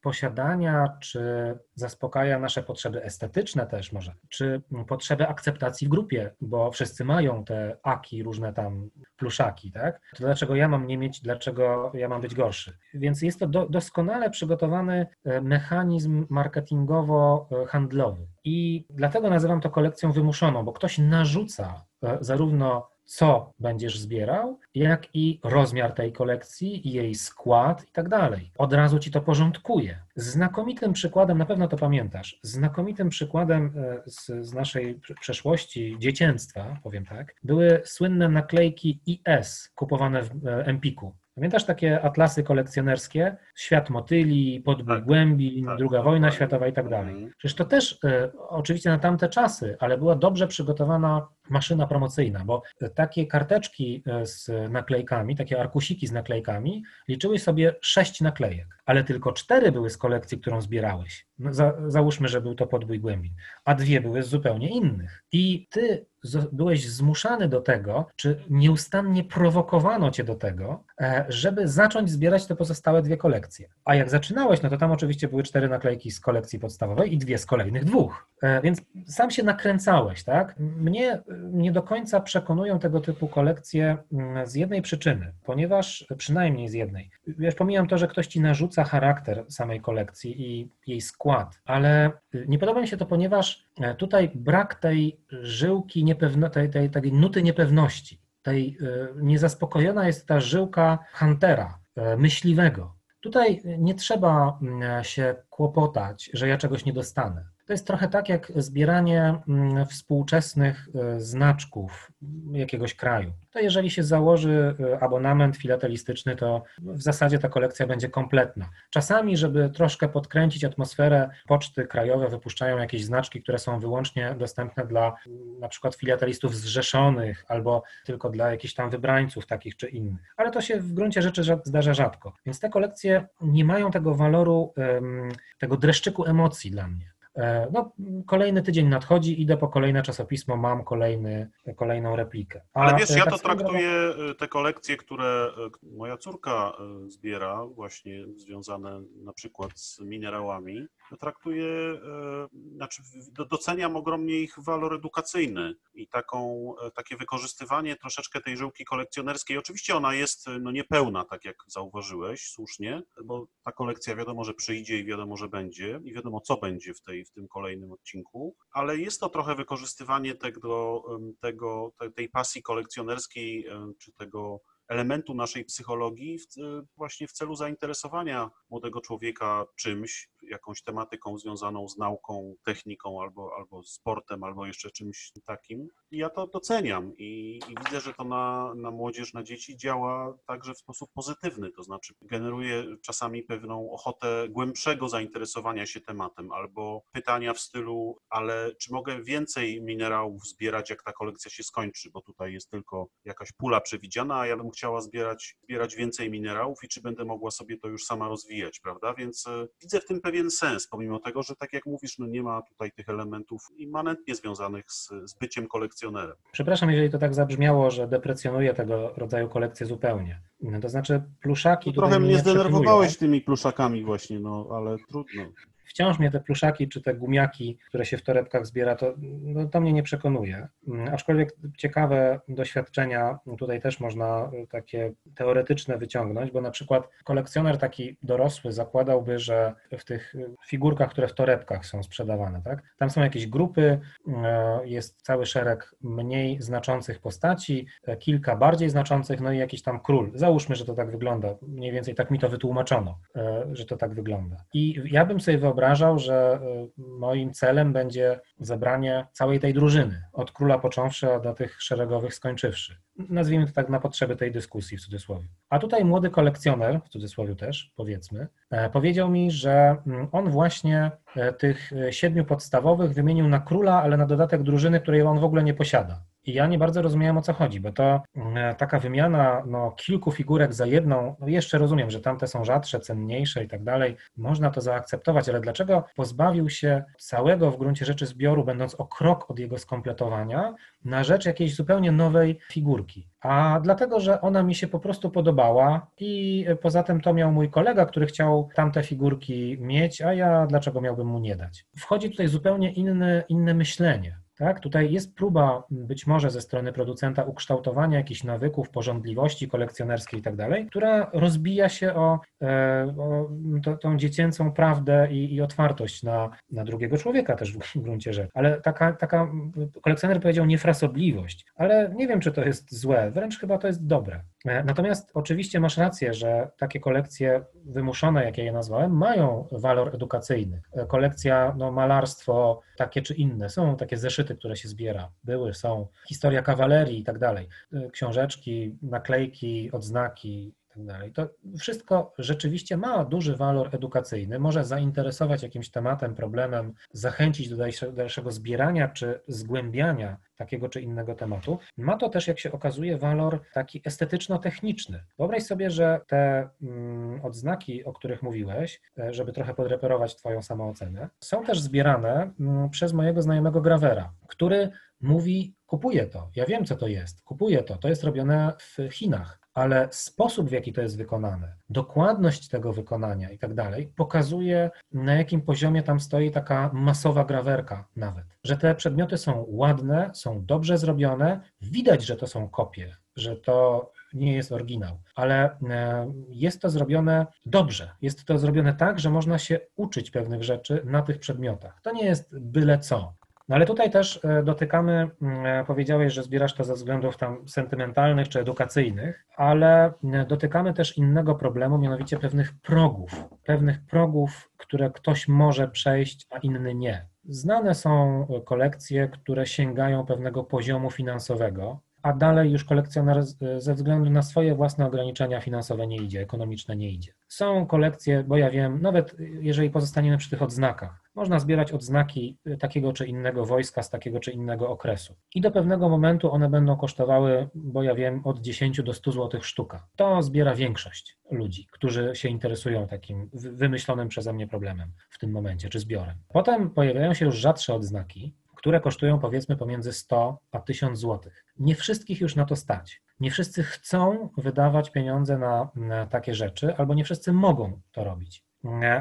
posiadania, czy zaspokaja nasze potrzeby estetyczne też może, czy potrzeby akceptacji w grupie, bo wszyscy mają te aki, różne tam pluszaki, tak? To dlaczego ja mam nie mieć, dlaczego ja mam być gorszy? Więc jest to do, doskonale przygotowany e, mechanizm marketingowo-handlowy. I dlatego nazywam to kolekcją wymuszoną, bo ktoś narzuca e, zarówno co będziesz zbierał, jak i rozmiar tej kolekcji, jej skład i tak dalej. Od razu ci to porządkuje. Znakomitym przykładem, na pewno to pamiętasz, znakomitym przykładem e, z, z naszej przeszłości, dziecięctwa, powiem tak, były słynne naklejki IS kupowane w e, Empiku. Pamiętasz takie atlasy kolekcjonerskie? Świat motyli, podbój
Tak,
głębi,
tak,
druga
tak,
wojna
tak.
światowa i tak dalej.
Mhm.
Przecież to też e, oczywiście na tamte czasy, ale była dobrze przygotowana maszyna promocyjna, bo takie karteczki e, z naklejkami, takie arkusiki z naklejkami liczyły sobie sześć naklejek, ale tylko cztery były z kolekcji, którą zbierałeś. No, za, załóżmy, że był to podbój głębin, a dwie były z zupełnie innych. I ty z- byłeś zmuszany do tego, czy nieustannie prowokowano cię do tego, e, żeby zacząć zbierać te pozostałe dwie kolekcje. A jak zaczynałeś, no to tam oczywiście były cztery naklejki z kolekcji podstawowej i dwie z kolejnych dwóch. E, Więc sam się nakręcałeś, tak? Mnie nie do końca przekonują tego typu kolekcje mm, z jednej przyczyny, ponieważ przynajmniej z jednej. Wiesz, pomijam to, że ktoś ci narzuca charakter samej kolekcji i jej skład, ale y, nie podoba mi się to, ponieważ e, tutaj brak tej żyłki niepewno, tej, tej, tej nuty niepewności, tej y, niezaspokojona jest ta żyłka huntera, e, myśliwego. Tutaj nie trzeba mm, się kłopotać, że ja czegoś nie dostanę. To jest trochę tak jak zbieranie mm, współczesnych e, znaczków jakiegoś kraju. To jeżeli się założy e, abonament filatelistyczny, to w zasadzie ta kolekcja będzie kompletna. Czasami, żeby troszkę podkręcić atmosferę, poczty krajowe wypuszczają jakieś znaczki, które są wyłącznie dostępne dla mm, na przykład filatelistów zrzeszonych albo tylko dla jakichś tam wybrańców takich czy innych. Ale to się w gruncie rzeczy rza- zdarza rzadko. Więc te kolekcje nie mają tego waloru, tego dreszczyku emocji dla mnie. E, No, kolejny tydzień nadchodzi, idę po kolejne czasopismo, mam kolejny, kolejną replikę. A,
Ale wiesz,
e,
ja
tak
to traktuję, e, te kolekcje, które moja córka zbiera, właśnie związane na przykład z minerałami, traktuję, e, znaczy doceniam ogromnie ich walor edukacyjny i taką, e, takie wykorzystywanie troszeczkę tej żyłki kolekcjonerskiej. Oczywiście ona jest e, no, niepełna, tak jak zauważyłeś, słusznie, bo ta kolekcja wiadomo, że przyjdzie i wiadomo, że będzie i wiadomo, co będzie w, tej, w tym kolejnym odcinku, ale jest to trochę wykorzystywanie tego, tego, te- tej pasji kolekcjonerskiej, czy tego elementu naszej psychologii w, właśnie w celu zainteresowania młodego człowieka czymś, jakąś tematyką związaną z nauką, techniką albo, albo sportem, albo jeszcze czymś takim. I ja to doceniam i, i widzę, że to na, na młodzież, na dzieci działa także w sposób pozytywny, to znaczy generuje czasami pewną ochotę głębszego zainteresowania się tematem albo pytania w stylu, ale czy mogę więcej minerałów zbierać, jak ta kolekcja się skończy, bo tutaj jest tylko jakaś pula przewidziana, a ja bym chciała zbierać, zbierać więcej minerałów i czy będę mogła sobie to już sama rozwijać, prawda? Więc e, widzę w tym pewien sens, pomimo tego, że tak jak mówisz, no nie ma tutaj tych elementów immanentnie związanych z, z byciem kolekcjonerem.
Przepraszam, jeżeli to tak zabrzmiało, że deprecjonuję tego rodzaju kolekcje zupełnie. To znaczy, pluszaki. Tutaj
trochę mnie zdenerwowałeś tymi pluszakami właśnie, no ale trudno.
Wciąż mnie te pluszaki czy te gumiaki, które się w torebkach zbiera, to, no, to mnie nie przekonuje. Mm, Aczkolwiek ciekawe doświadczenia tutaj też można y, takie teoretyczne wyciągnąć, bo na przykład kolekcjoner taki dorosły zakładałby, że w tych y, figurkach, które w torebkach są sprzedawane, tak, tam są jakieś grupy, y, jest cały szereg mniej znaczących postaci, e, kilka bardziej znaczących, no i jakiś tam król. Załóżmy, że to tak wygląda. Mniej więcej tak mi to wytłumaczono, e, że to tak wygląda. I ja bym sobie wyobrażał, wyobrażał, że y, moim celem będzie zebranie całej tej drużyny, od króla począwszy, a do tych szeregowych skończywszy. Nazwijmy to tak na potrzeby tej dyskusji w cudzysłowie. A tutaj młody kolekcjoner, w cudzysłowie też powiedzmy, e, powiedział mi, że mm, on właśnie e, tych e, siedmiu podstawowych wymienił na króla, ale na dodatek drużyny, której on w ogóle nie posiada. I ja nie bardzo rozumiałem o co chodzi, bo to mm, taka wymiana no, kilku figurek za jedną, no jeszcze rozumiem, że tamte są rzadsze, cenniejsze i tak dalej, można to zaakceptować, ale dlaczego pozbawił się całego w gruncie rzeczy zbioru, będąc o krok od jego skompletowania, na rzecz jakiejś zupełnie nowej figurki? A dlatego, że ona mi się po prostu podobała i poza tym to miał mój kolega, który chciał tamte figurki mieć, a ja dlaczego miałbym mu nie dać? Wchodzi tutaj zupełnie inne myślenie. Tak, tutaj jest próba być może ze strony producenta ukształtowania jakichś nawyków, porządliwości kolekcjonerskiej i tak dalej, która rozbija się o, e, o to, tą dziecięcą prawdę i, i, otwartość na, na drugiego człowieka też w gruncie rzeczy. Ale taka, taka, kolekcjoner powiedział niefrasobliwość, ale nie wiem, czy to jest złe, wręcz chyba to jest dobre. E, natomiast oczywiście masz rację, że takie kolekcje wymuszone, jak ja je nazwałem, mają walor edukacyjny. E, kolekcja, no, malarstwo, takie czy inne, są takie zeszyty, które się zbiera, były, są, historia kawalerii i tak dalej, e, książeczki, naklejki, odznaki tak. To wszystko rzeczywiście ma duży walor edukacyjny, może zainteresować jakimś tematem, problemem, zachęcić do dalszego zbierania czy zgłębiania takiego czy innego tematu. Ma to też, jak się okazuje, walor taki estetyczno-techniczny. Wyobraź sobie, że te mm, odznaki, o których mówiłeś, e, żeby trochę podreperować Twoją samoocenę, są też zbierane mm, przez mojego znajomego gravera, który mówi: Kupuję to, ja wiem, co to jest, kupuję to, to jest robione w Chinach ale sposób, w jaki to jest wykonane, dokładność tego wykonania i tak dalej, pokazuje, na jakim poziomie tam stoi taka masowa grawerka nawet. Że te przedmioty są ładne, są dobrze zrobione, widać, że to są kopie, że to nie jest oryginał, ale e, jest to zrobione dobrze. Jest to zrobione tak, że można się uczyć pewnych rzeczy na tych przedmiotach. To nie jest byle co. No ale tutaj też e, dotykamy, mm, e, powiedziałeś, że zbierasz to ze względów tam sentymentalnych czy edukacyjnych, ale e, dotykamy też innego problemu, mianowicie pewnych progów, pewnych progów, które ktoś może przejść, a inny nie. Znane są kolekcje, które sięgają pewnego poziomu finansowego, a dalej już kolekcjoner ze względu na swoje własne ograniczenia finansowe nie idzie, ekonomiczne nie idzie. Są kolekcje, bo ja wiem, nawet jeżeli pozostaniemy przy tych odznakach, można zbierać odznaki takiego czy innego wojska z takiego czy innego okresu. I do pewnego momentu one będą kosztowały, bo ja wiem, od 10 do 100 zł sztuka. To zbiera większość ludzi, którzy się interesują takim wymyślonym przeze mnie problemem w tym momencie, czy zbiorem. Potem pojawiają się już rzadsze odznaki, które kosztują powiedzmy pomiędzy 100 a 1000 zł. Nie wszystkich już na to stać. Nie wszyscy chcą wydawać pieniądze na, na takie rzeczy, albo nie wszyscy mogą to robić.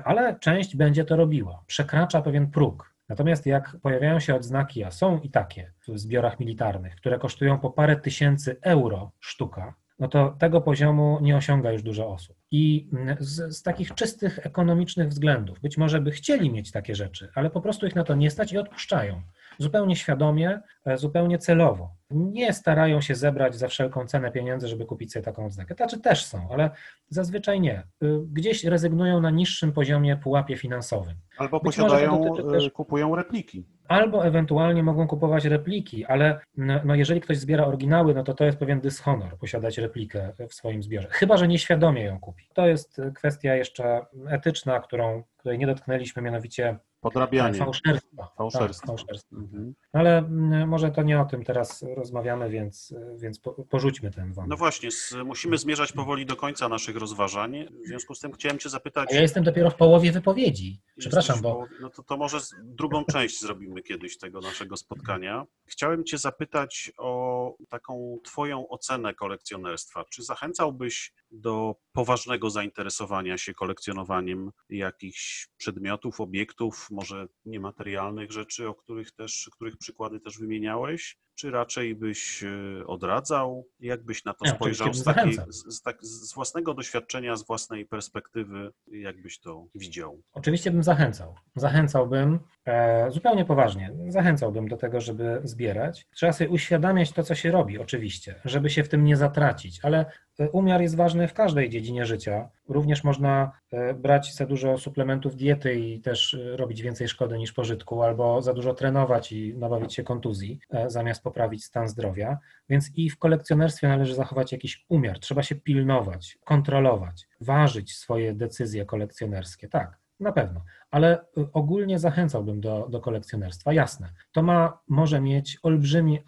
Ale część będzie to robiła. Przekracza pewien próg. Natomiast jak pojawiają się odznaki, a są i takie w zbiorach militarnych, które kosztują po parę tysięcy euro sztuka, no to tego poziomu nie osiąga już dużo osób. I z, z, takich czystych ekonomicznych względów, być może by chcieli mieć takie rzeczy, ale po prostu ich na to nie stać i odpuszczają zupełnie świadomie, e, zupełnie celowo. Nie starają się zebrać za wszelką cenę pieniędzy, żeby kupić sobie taką odznakę. Znaczy też są, ale zazwyczaj nie. Y, gdzieś rezygnują na niższym poziomie pułapie finansowym.
Albo Być posiadają, też... Y, kupują repliki.
Albo ewentualnie mogą kupować repliki, ale no, no, jeżeli ktoś zbiera oryginały, no to to jest pewien dyshonor posiadać replikę w swoim zbiorze. Chyba, że nieświadomie ją kupi. To jest kwestia jeszcze etyczna, którą, której nie dotknęliśmy, mianowicie
Podrabianie.
Fałszerstwa.
Fałszerstwo.
Tak, fałszerstwo. Mhm. Ale mm, może to nie o tym teraz rozmawiamy, więc, więc porzućmy ten wątek.
No właśnie, musimy zmierzać powoli do końca naszych rozważań. W związku z tym chciałem Cię zapytać.
A ja jestem dopiero w połowie wypowiedzi. Przepraszam, bo.
No to, to może drugą część zrobimy kiedyś tego naszego spotkania. Chciałem Cię zapytać o taką Twoją ocenę kolekcjonerstwa. Czy zachęcałbyś do poważnego zainteresowania się kolekcjonowaniem jakichś przedmiotów, obiektów, może niematerialnych rzeczy, o których też, których przykłady też wymieniałeś? czy raczej byś e, odradzał? Jak byś na to ja, spojrzał z, takiej, z, tak, z, własnego doświadczenia, z własnej perspektywy, jak byś to widział?
Oczywiście bym zachęcał. Zachęcałbym, e, zupełnie poważnie, zachęcałbym do tego, żeby zbierać. Trzeba sobie uświadamiać to, co się robi, oczywiście, żeby się w tym nie zatracić, ale umiar jest ważny w każdej dziedzinie życia. Również można e, brać za dużo suplementów diety i też e, robić więcej szkody niż pożytku, albo za dużo trenować i nabawić się kontuzji, zamiast poprawić stan zdrowia. Więc i w kolekcjonerstwie należy zachować jakiś umiar. Trzeba się pilnować, kontrolować, ważyć swoje decyzje kolekcjonerskie. Tak, na pewno, ale ogólnie zachęcałbym do, do kolekcjonerstwa. Jasne, to ma, może mieć olbrzymi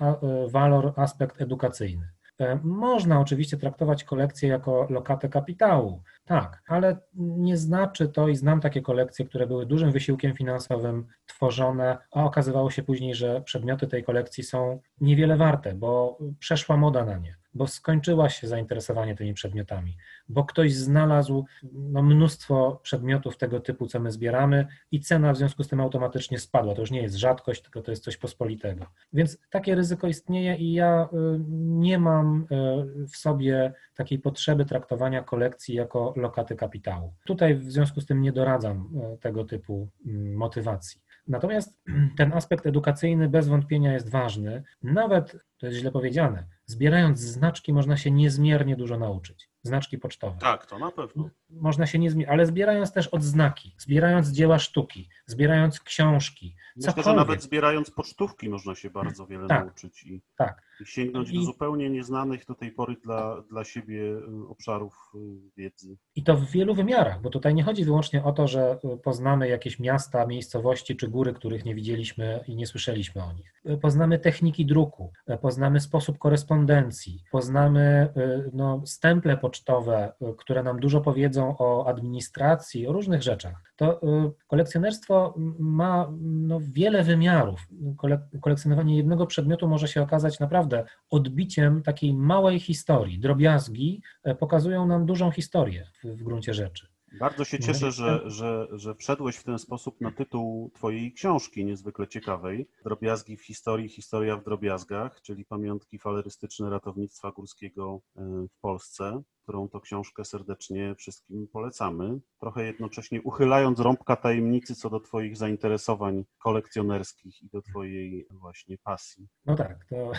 walor, aspekt edukacyjny. E, można oczywiście traktować kolekcję jako lokatę kapitału, tak, ale nie znaczy to i znam takie kolekcje, które były dużym wysiłkiem finansowym tworzone, a okazywało się później, że przedmioty tej kolekcji są niewiele warte, bo przeszła moda na nie bo skończyła się zainteresowanie tymi przedmiotami, bo ktoś znalazł no, mnóstwo przedmiotów tego typu, co my zbieramy, i cena w związku z tym automatycznie spadła. To już nie jest rzadkość, tylko to jest coś pospolitego. Więc takie ryzyko istnieje i ja y, nie mam y, w sobie takiej potrzeby traktowania kolekcji jako lokaty kapitału. Tutaj w związku z tym nie doradzam y, tego typu motywacji. Natomiast [clears throat] ten aspekt edukacyjny bez wątpienia jest ważny, nawet, to jest źle powiedziane, zbierając znaczki można się niezmiernie dużo nauczyć znaczki pocztowe.
Tak, to na pewno.
Można się nie ale zbierając też odznaki, zbierając dzieła sztuki, zbierając książki.
Myślę, cokolwiek. że nawet zbierając pocztówki można się bardzo wiele tak, nauczyć i,
tak.
Sięgnąć I, do zupełnie nieznanych do tej pory dla, dla siebie y, obszarów y, wiedzy.
I to w wielu wymiarach, bo tutaj nie chodzi wyłącznie o to, że y, poznamy jakieś miasta, miejscowości czy góry, których nie widzieliśmy i nie słyszeliśmy o nich. Poznamy techniki druku, poznamy sposób korespondencji, poznamy no, stemple pocztowe, które nam dużo powiedzą o administracji, o różnych rzeczach, to y, kolekcjonerstwo ma no, wiele wymiarów. Kolekcjonowanie jednego przedmiotu może się okazać naprawdę odbiciem takiej małej historii. Drobiazgi y, pokazują nam dużą historię w, w gruncie rzeczy.
Bardzo się cieszę, że, że, że wszedłeś w ten sposób na tytuł Twojej książki niezwykle ciekawej. Drobiazgi w historii, historia w drobiazgach, czyli pamiątki falerystyczne ratownictwa górskiego w Polsce którą to książkę serdecznie wszystkim polecamy. Trochę jednocześnie uchylając rąbka tajemnicy co do Twoich zainteresowań kolekcjonerskich i do Twojej właśnie pasji.
No tak, to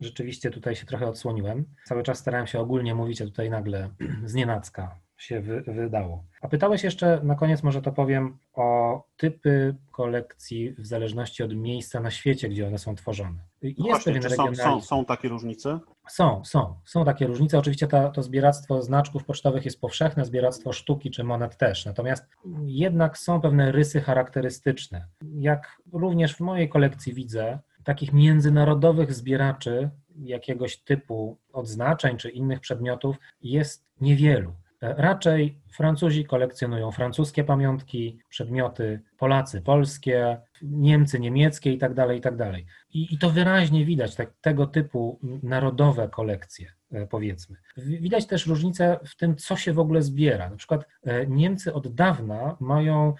rzeczywiście tutaj się trochę odsłoniłem. Cały czas starałem się ogólnie mówić, a tutaj nagle [clears throat] znienacka się wy, wydało. A pytałeś jeszcze, na koniec może to powiem, o typy kolekcji w zależności od miejsca na świecie, gdzie one są tworzone.
Jest no właśnie, pewien są, są, są, takie różnice?
Są, są. Są takie różnice. Oczywiście to, to zbieractwo znaczków pocztowych jest powszechne, zbieractwo sztuki czy monet też. Natomiast jednak są pewne rysy charakterystyczne. Jak również w mojej kolekcji widzę, takich międzynarodowych zbieraczy jakiegoś typu odznaczeń czy innych przedmiotów jest niewielu. Raczej Francuzi kolekcjonują francuskie pamiątki, przedmioty, Polacy polskie, Niemcy niemieckie itd. Tak itd. Tak I, i to wyraźnie widać, tak, tego typu narodowe kolekcje, e, powiedzmy. Widać też różnicę w tym, co się w ogóle zbiera. Na przykład e, Niemcy od dawna mają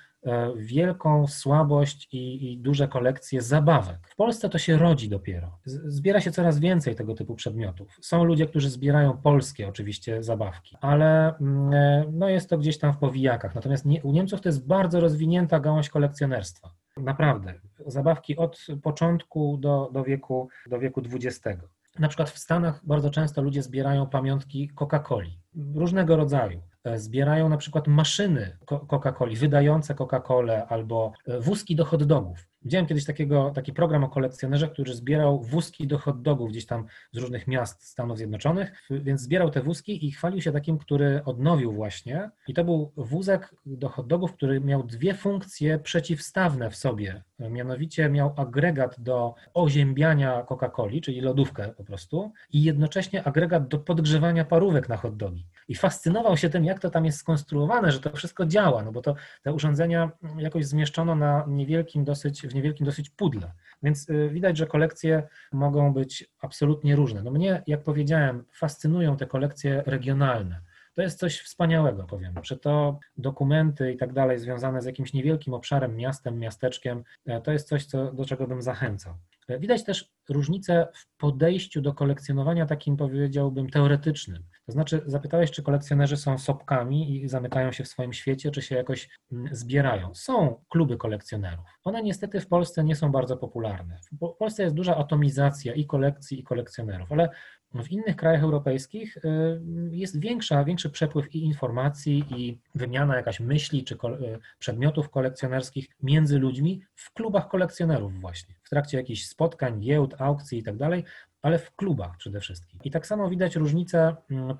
wielką słabość i, i, duże kolekcje zabawek. W Polsce to się rodzi dopiero. Zbiera się coraz więcej tego typu przedmiotów. Są ludzie, którzy zbierają polskie oczywiście zabawki, ale mm, e, no jest to gdzieś tam w powijakach. Natomiast nie, u Niemców to jest bardzo rozwinięta gałąź kolekcjonerstwa. Naprawdę. Zabawki od początku do, do, wieku, do wieku XX. Na przykład w Stanach bardzo często ludzie zbierają pamiątki Coca-Coli, różnego rodzaju. E, zbierają na przykład maszyny Coca-Coli, wydające Coca-Colę albo e, wózki do hot dogów. Widziałem kiedyś takiego, taki program o kolekcjonerze, który zbierał wózki do hot dogów gdzieś tam z różnych miast Stanów Zjednoczonych, więc zbierał te wózki i chwalił się takim, który odnowił właśnie. I to był wózek do hot dogów, który miał dwie funkcje przeciwstawne w sobie. Mianowicie miał agregat do oziębiania Coca-Coli, czyli lodówkę po prostu, i jednocześnie agregat do podgrzewania parówek na hot dogi. I fascynował się tym, jak to tam jest skonstruowane, że to wszystko działa, no bo to te urządzenia jakoś zmieszczono na niewielkim dosyć w niewielkim dosyć pudle. Więc y, widać, że kolekcje mogą być absolutnie różne. No mnie, jak powiedziałem, fascynują te kolekcje regionalne. To jest coś wspaniałego, powiem. Czy to dokumenty i tak dalej związane z jakimś niewielkim obszarem, miastem, miasteczkiem, e, to jest coś, co, do czego bym zachęcał. Widać też różnice w podejściu do kolekcjonowania takim powiedziałbym teoretycznym. To znaczy, zapytałeś, czy kolekcjonerzy są sopkami i zamykają się w swoim świecie, czy się jakoś mm, zbierają. Są kluby kolekcjonerów. One niestety w Polsce nie są bardzo popularne. W Polsce jest duża atomizacja i kolekcji, i kolekcjonerów, ale w innych krajach europejskich y, jest większa, większy przepływ i informacji, i wymiana jakaś myśli czy y, przedmiotów kolekcjonerskich między ludźmi w klubach kolekcjonerów właśnie. W trakcie jakichś spotkań, giełd, aukcji i tak ale w klubach przede wszystkim. I tak samo widać różnicę mm,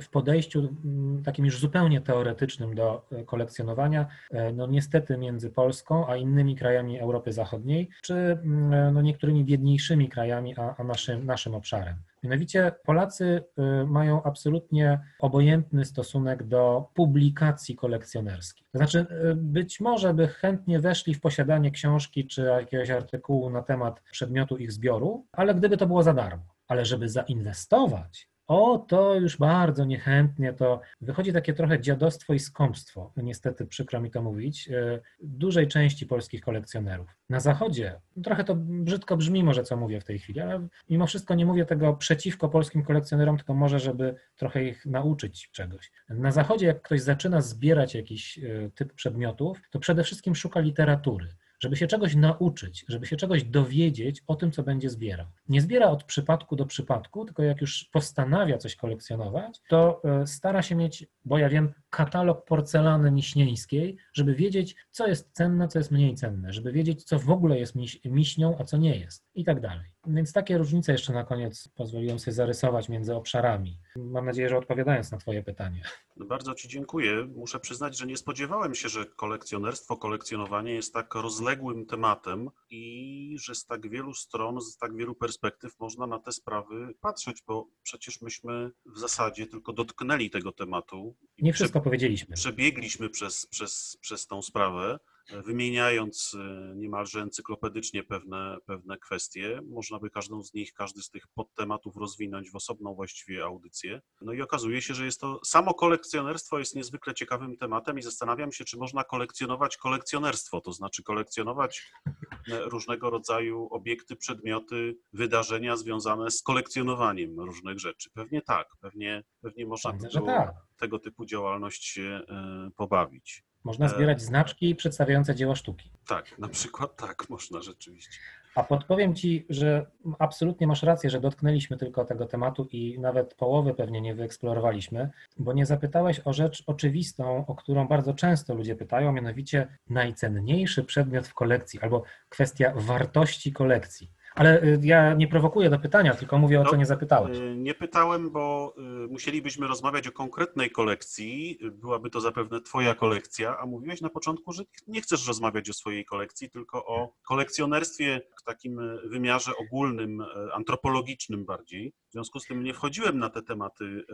w podejściu mm, takim już zupełnie teoretycznym do e, kolekcjonowania, no niestety między Polską a innymi krajami Europy Zachodniej, czy mm, no niektórymi biedniejszymi krajami, a, a naszym, naszym obszarem. Mianowicie Polacy mają absolutnie obojętny stosunek do publikacji kolekcjonerskich. To znaczy, być może by chętnie weszli w posiadanie książki czy jakiegoś artykułu na temat przedmiotu ich zbioru, ale gdyby to było za darmo. Ale żeby zainwestować o, to już bardzo niechętnie, to wychodzi takie trochę dziadostwo i skąpstwo, niestety przykro mi to mówić, e, dużej części polskich kolekcjonerów. Na zachodzie, trochę to brzydko brzmi może, co mówię w tej chwili, ale mimo wszystko nie mówię tego przeciwko polskim kolekcjonerom, tylko może, żeby trochę ich nauczyć czegoś. Na zachodzie, jak ktoś zaczyna zbierać jakiś e, typ przedmiotów, to przede wszystkim szuka literatury żeby się czegoś nauczyć, żeby się czegoś dowiedzieć o tym, co będzie zbierał. Nie zbiera od przypadku do przypadku, tylko jak już postanawia coś kolekcjonować, to e, stara się mieć, bo ja wiem, katalog porcelany miśnieńskiej, żeby wiedzieć, co jest cenne, co jest mniej cenne, żeby wiedzieć, co w ogóle jest miś, miśnią, a co nie jest i tak dalej. Więc takie różnice jeszcze na koniec pozwoliłem sobie zarysować między obszarami. Mam nadzieję, że odpowiadając na Twoje pytanie.
Bardzo Ci dziękuję. Muszę przyznać, że nie spodziewałem się, że kolekcjonerstwo, kolekcjonowanie jest tak rozległym tematem i że z tak wielu stron, z tak wielu perspektyw można na te sprawy patrzeć, bo przecież myśmy w zasadzie tylko dotknęli tego tematu.
Nie wszystko powiedzieliśmy.
Przebiegliśmy przez, przez, przez tą sprawę wymieniając e, niemalże encyklopedycznie pewne, pewne kwestie. Można by każdą z nich, każdy z tych podtematów rozwinąć w osobną właściwie audycję. No i okazuje się, że jest to samo kolekcjonerstwo jest niezwykle ciekawym tematem i zastanawiam się, czy można kolekcjonować kolekcjonerstwo, to znaczy kolekcjonować e, różnego rodzaju obiekty, przedmioty, wydarzenia związane z kolekcjonowaniem różnych rzeczy. Pewnie tak, pewnie, pewnie można tego, tak. tego typu działalność się e, pobawić.
Można zbierać znaczki przedstawiające dzieła sztuki.
Tak, na przykład tak, można rzeczywiście.
A podpowiem Ci, że absolutnie masz rację, że dotknęliśmy tylko tego tematu i nawet połowy pewnie nie wyeksplorowaliśmy, bo nie zapytałeś o rzecz oczywistą, o którą bardzo często ludzie pytają, mianowicie najcenniejszy przedmiot w kolekcji albo kwestia wartości kolekcji. Ale y, ja nie prowokuję do pytania, tylko mówię o no, co nie zapytałeś.
Y, nie pytałem, bo y, musielibyśmy rozmawiać o konkretnej kolekcji. Byłaby to zapewne Twoja kolekcja, a mówiłeś na początku, że nie chcesz rozmawiać o swojej kolekcji, tylko o kolekcjonerstwie w takim wymiarze ogólnym, antropologicznym bardziej. W związku z tym nie wchodziłem na te tematy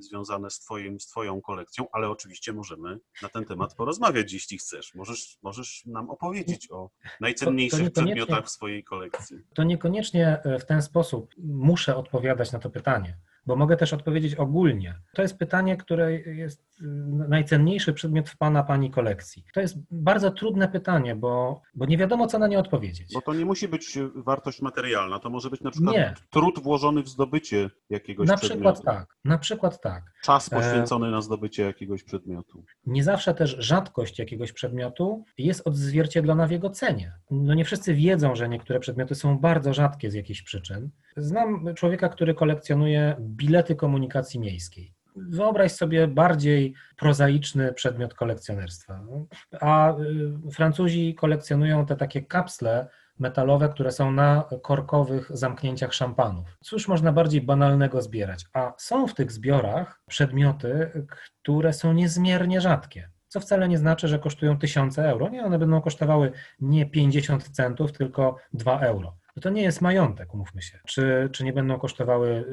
związane z, twoim, z Twoją kolekcją, ale oczywiście możemy na ten temat porozmawiać, jeśli chcesz. Możesz, możesz nam opowiedzieć o najcenniejszych to, to przedmiotach w swojej kolekcji
to niekoniecznie e, w ten sposób muszę odpowiadać na to pytanie, bo mogę też odpowiedzieć ogólnie. To jest pytanie, które jest najcenniejszy przedmiot w Pana, Pani kolekcji? To jest bardzo trudne pytanie, bo, bo nie wiadomo, co na nie odpowiedzieć.
Bo to nie musi być wartość materialna, to może być na przykład nie. trud włożony w zdobycie jakiegoś
na
przedmiotu.
Na przykład tak, na przykład tak.
Czas e, poświęcony e... na zdobycie jakiegoś przedmiotu.
Nie zawsze też rzadkość jakiegoś przedmiotu jest odzwierciedlona w jego cenie. No nie wszyscy wiedzą, że niektóre przedmioty są bardzo rzadkie z jakichś przyczyn. Znam człowieka, który kolekcjonuje bilety komunikacji miejskiej wyobraź sobie bardziej prozaiczny przedmiot kolekcjonerstwa. A y, Francuzi kolekcjonują te takie kapsle metalowe, które są na korkowych zamknięciach szampanów. Cóż można bardziej banalnego zbierać? A są w tych zbiorach przedmioty, które są niezmiernie rzadkie co wcale nie znaczy, że kosztują tysiące euro. Nie, one będą kosztowały nie 50 centów, tylko 2 euro no to nie jest majątek, umówmy się. Czy, czy nie będą kosztowały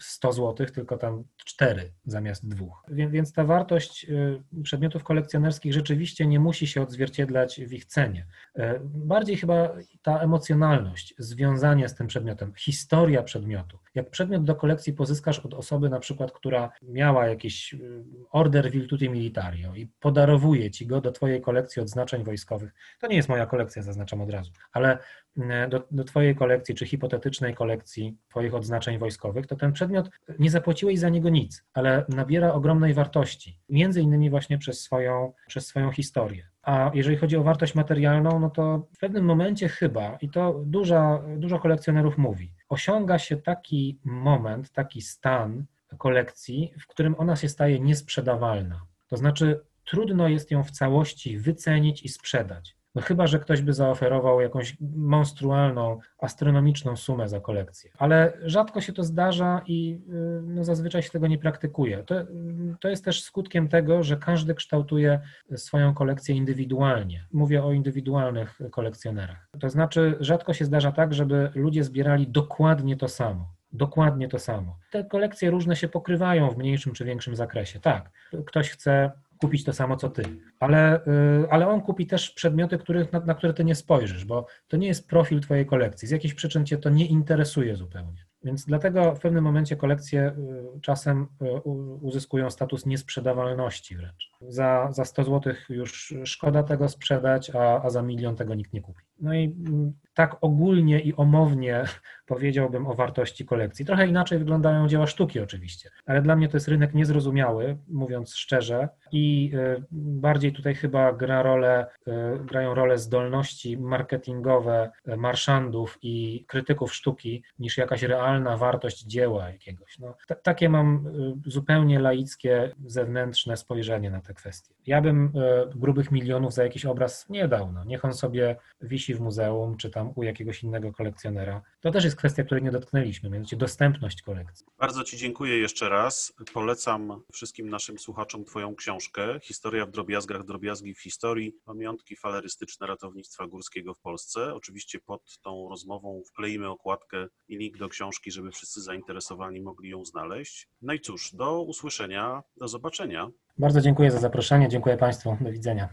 100 y, zł, tylko tam 4 zamiast dwóch. Więc, więc ta wartość y, przedmiotów kolekcjonerskich rzeczywiście nie musi się odzwierciedlać w ich cenie. Y, bardziej chyba ta emocjonalność, związanie z tym przedmiotem, historia przedmiotu. Jak przedmiot do kolekcji pozyskasz od osoby na przykład, która miała jakiś order Virtuti Militario i podarowuje ci go do twojej kolekcji odznaczeń wojskowych, to nie jest moja kolekcja, zaznaczam od razu, ale e, do, do Twojej kolekcji, czy hipotetycznej kolekcji Twoich odznaczeń wojskowych, to ten przedmiot nie zapłaciłeś za niego nic, ale nabiera ogromnej wartości, między innymi właśnie przez swoją, przez swoją historię. A jeżeli chodzi o wartość materialną, no to w pewnym momencie chyba, i to duża, dużo kolekcjonerów mówi, osiąga się taki moment, taki stan kolekcji, w którym ona się staje niesprzedawalna. To znaczy, trudno jest ją w całości wycenić i sprzedać. No chyba, że ktoś by zaoferował jakąś monstrualną, astronomiczną sumę za kolekcję. Ale rzadko się to zdarza i y, no, zazwyczaj się tego nie praktykuje. To, to jest też skutkiem tego, że każdy kształtuje swoją kolekcję indywidualnie. Mówię o indywidualnych kolekcjonerach. To znaczy, rzadko się zdarza tak, żeby ludzie zbierali dokładnie to samo. Dokładnie to samo. Te kolekcje różne się pokrywają w mniejszym czy większym zakresie. Tak, ktoś chce kupić to samo co ty, ale, y, ale on kupi też przedmioty, których, na, na które ty nie spojrzysz, bo to nie jest profil twojej kolekcji. Z jakichś przyczyn cię to nie interesuje zupełnie. Więc dlatego w pewnym momencie kolekcje y, czasem y, uzyskują status niesprzedawalności wręcz. Za, za 100 zł już szkoda tego sprzedać, a, a za milion tego nikt nie kupi. No i mm, tak ogólnie i omownie [laughs] powiedziałbym o wartości kolekcji. Trochę inaczej wyglądają dzieła sztuki oczywiście, ale dla mnie to jest rynek niezrozumiały, mówiąc szczerze i y, bardziej tutaj chyba gra rolę, grają rolę zdolności marketingowe marszandów i krytyków sztuki niż jakaś realna wartość dzieła jakiegoś. No, t- takie mam zupełnie laickie, zewnętrzne spojrzenie na te kwestie. Ja bym grubych milionów za jakiś obraz nie dał. No. Niech on sobie wisi w muzeum, czy tam u jakiegoś innego kolekcjonera. To też jest kwestia, której nie dotknęliśmy, mianowicie dostępność kolekcji.
Bardzo Ci dziękuję jeszcze raz. Polecam wszystkim naszym słuchaczom Twoją książkę Historia w drobiazgach, drobiazgi w historii, pamiątki falerystyczne ratownictwa górskiego w Polsce. Oczywiście pod tą rozmową wkleimy okładkę i link do książki, żeby wszyscy zainteresowani mogli ją znaleźć. No i cóż, do usłyszenia, do zobaczenia.
Bardzo dziękuję za zaproszenie, dziękuję Państwu, do widzenia.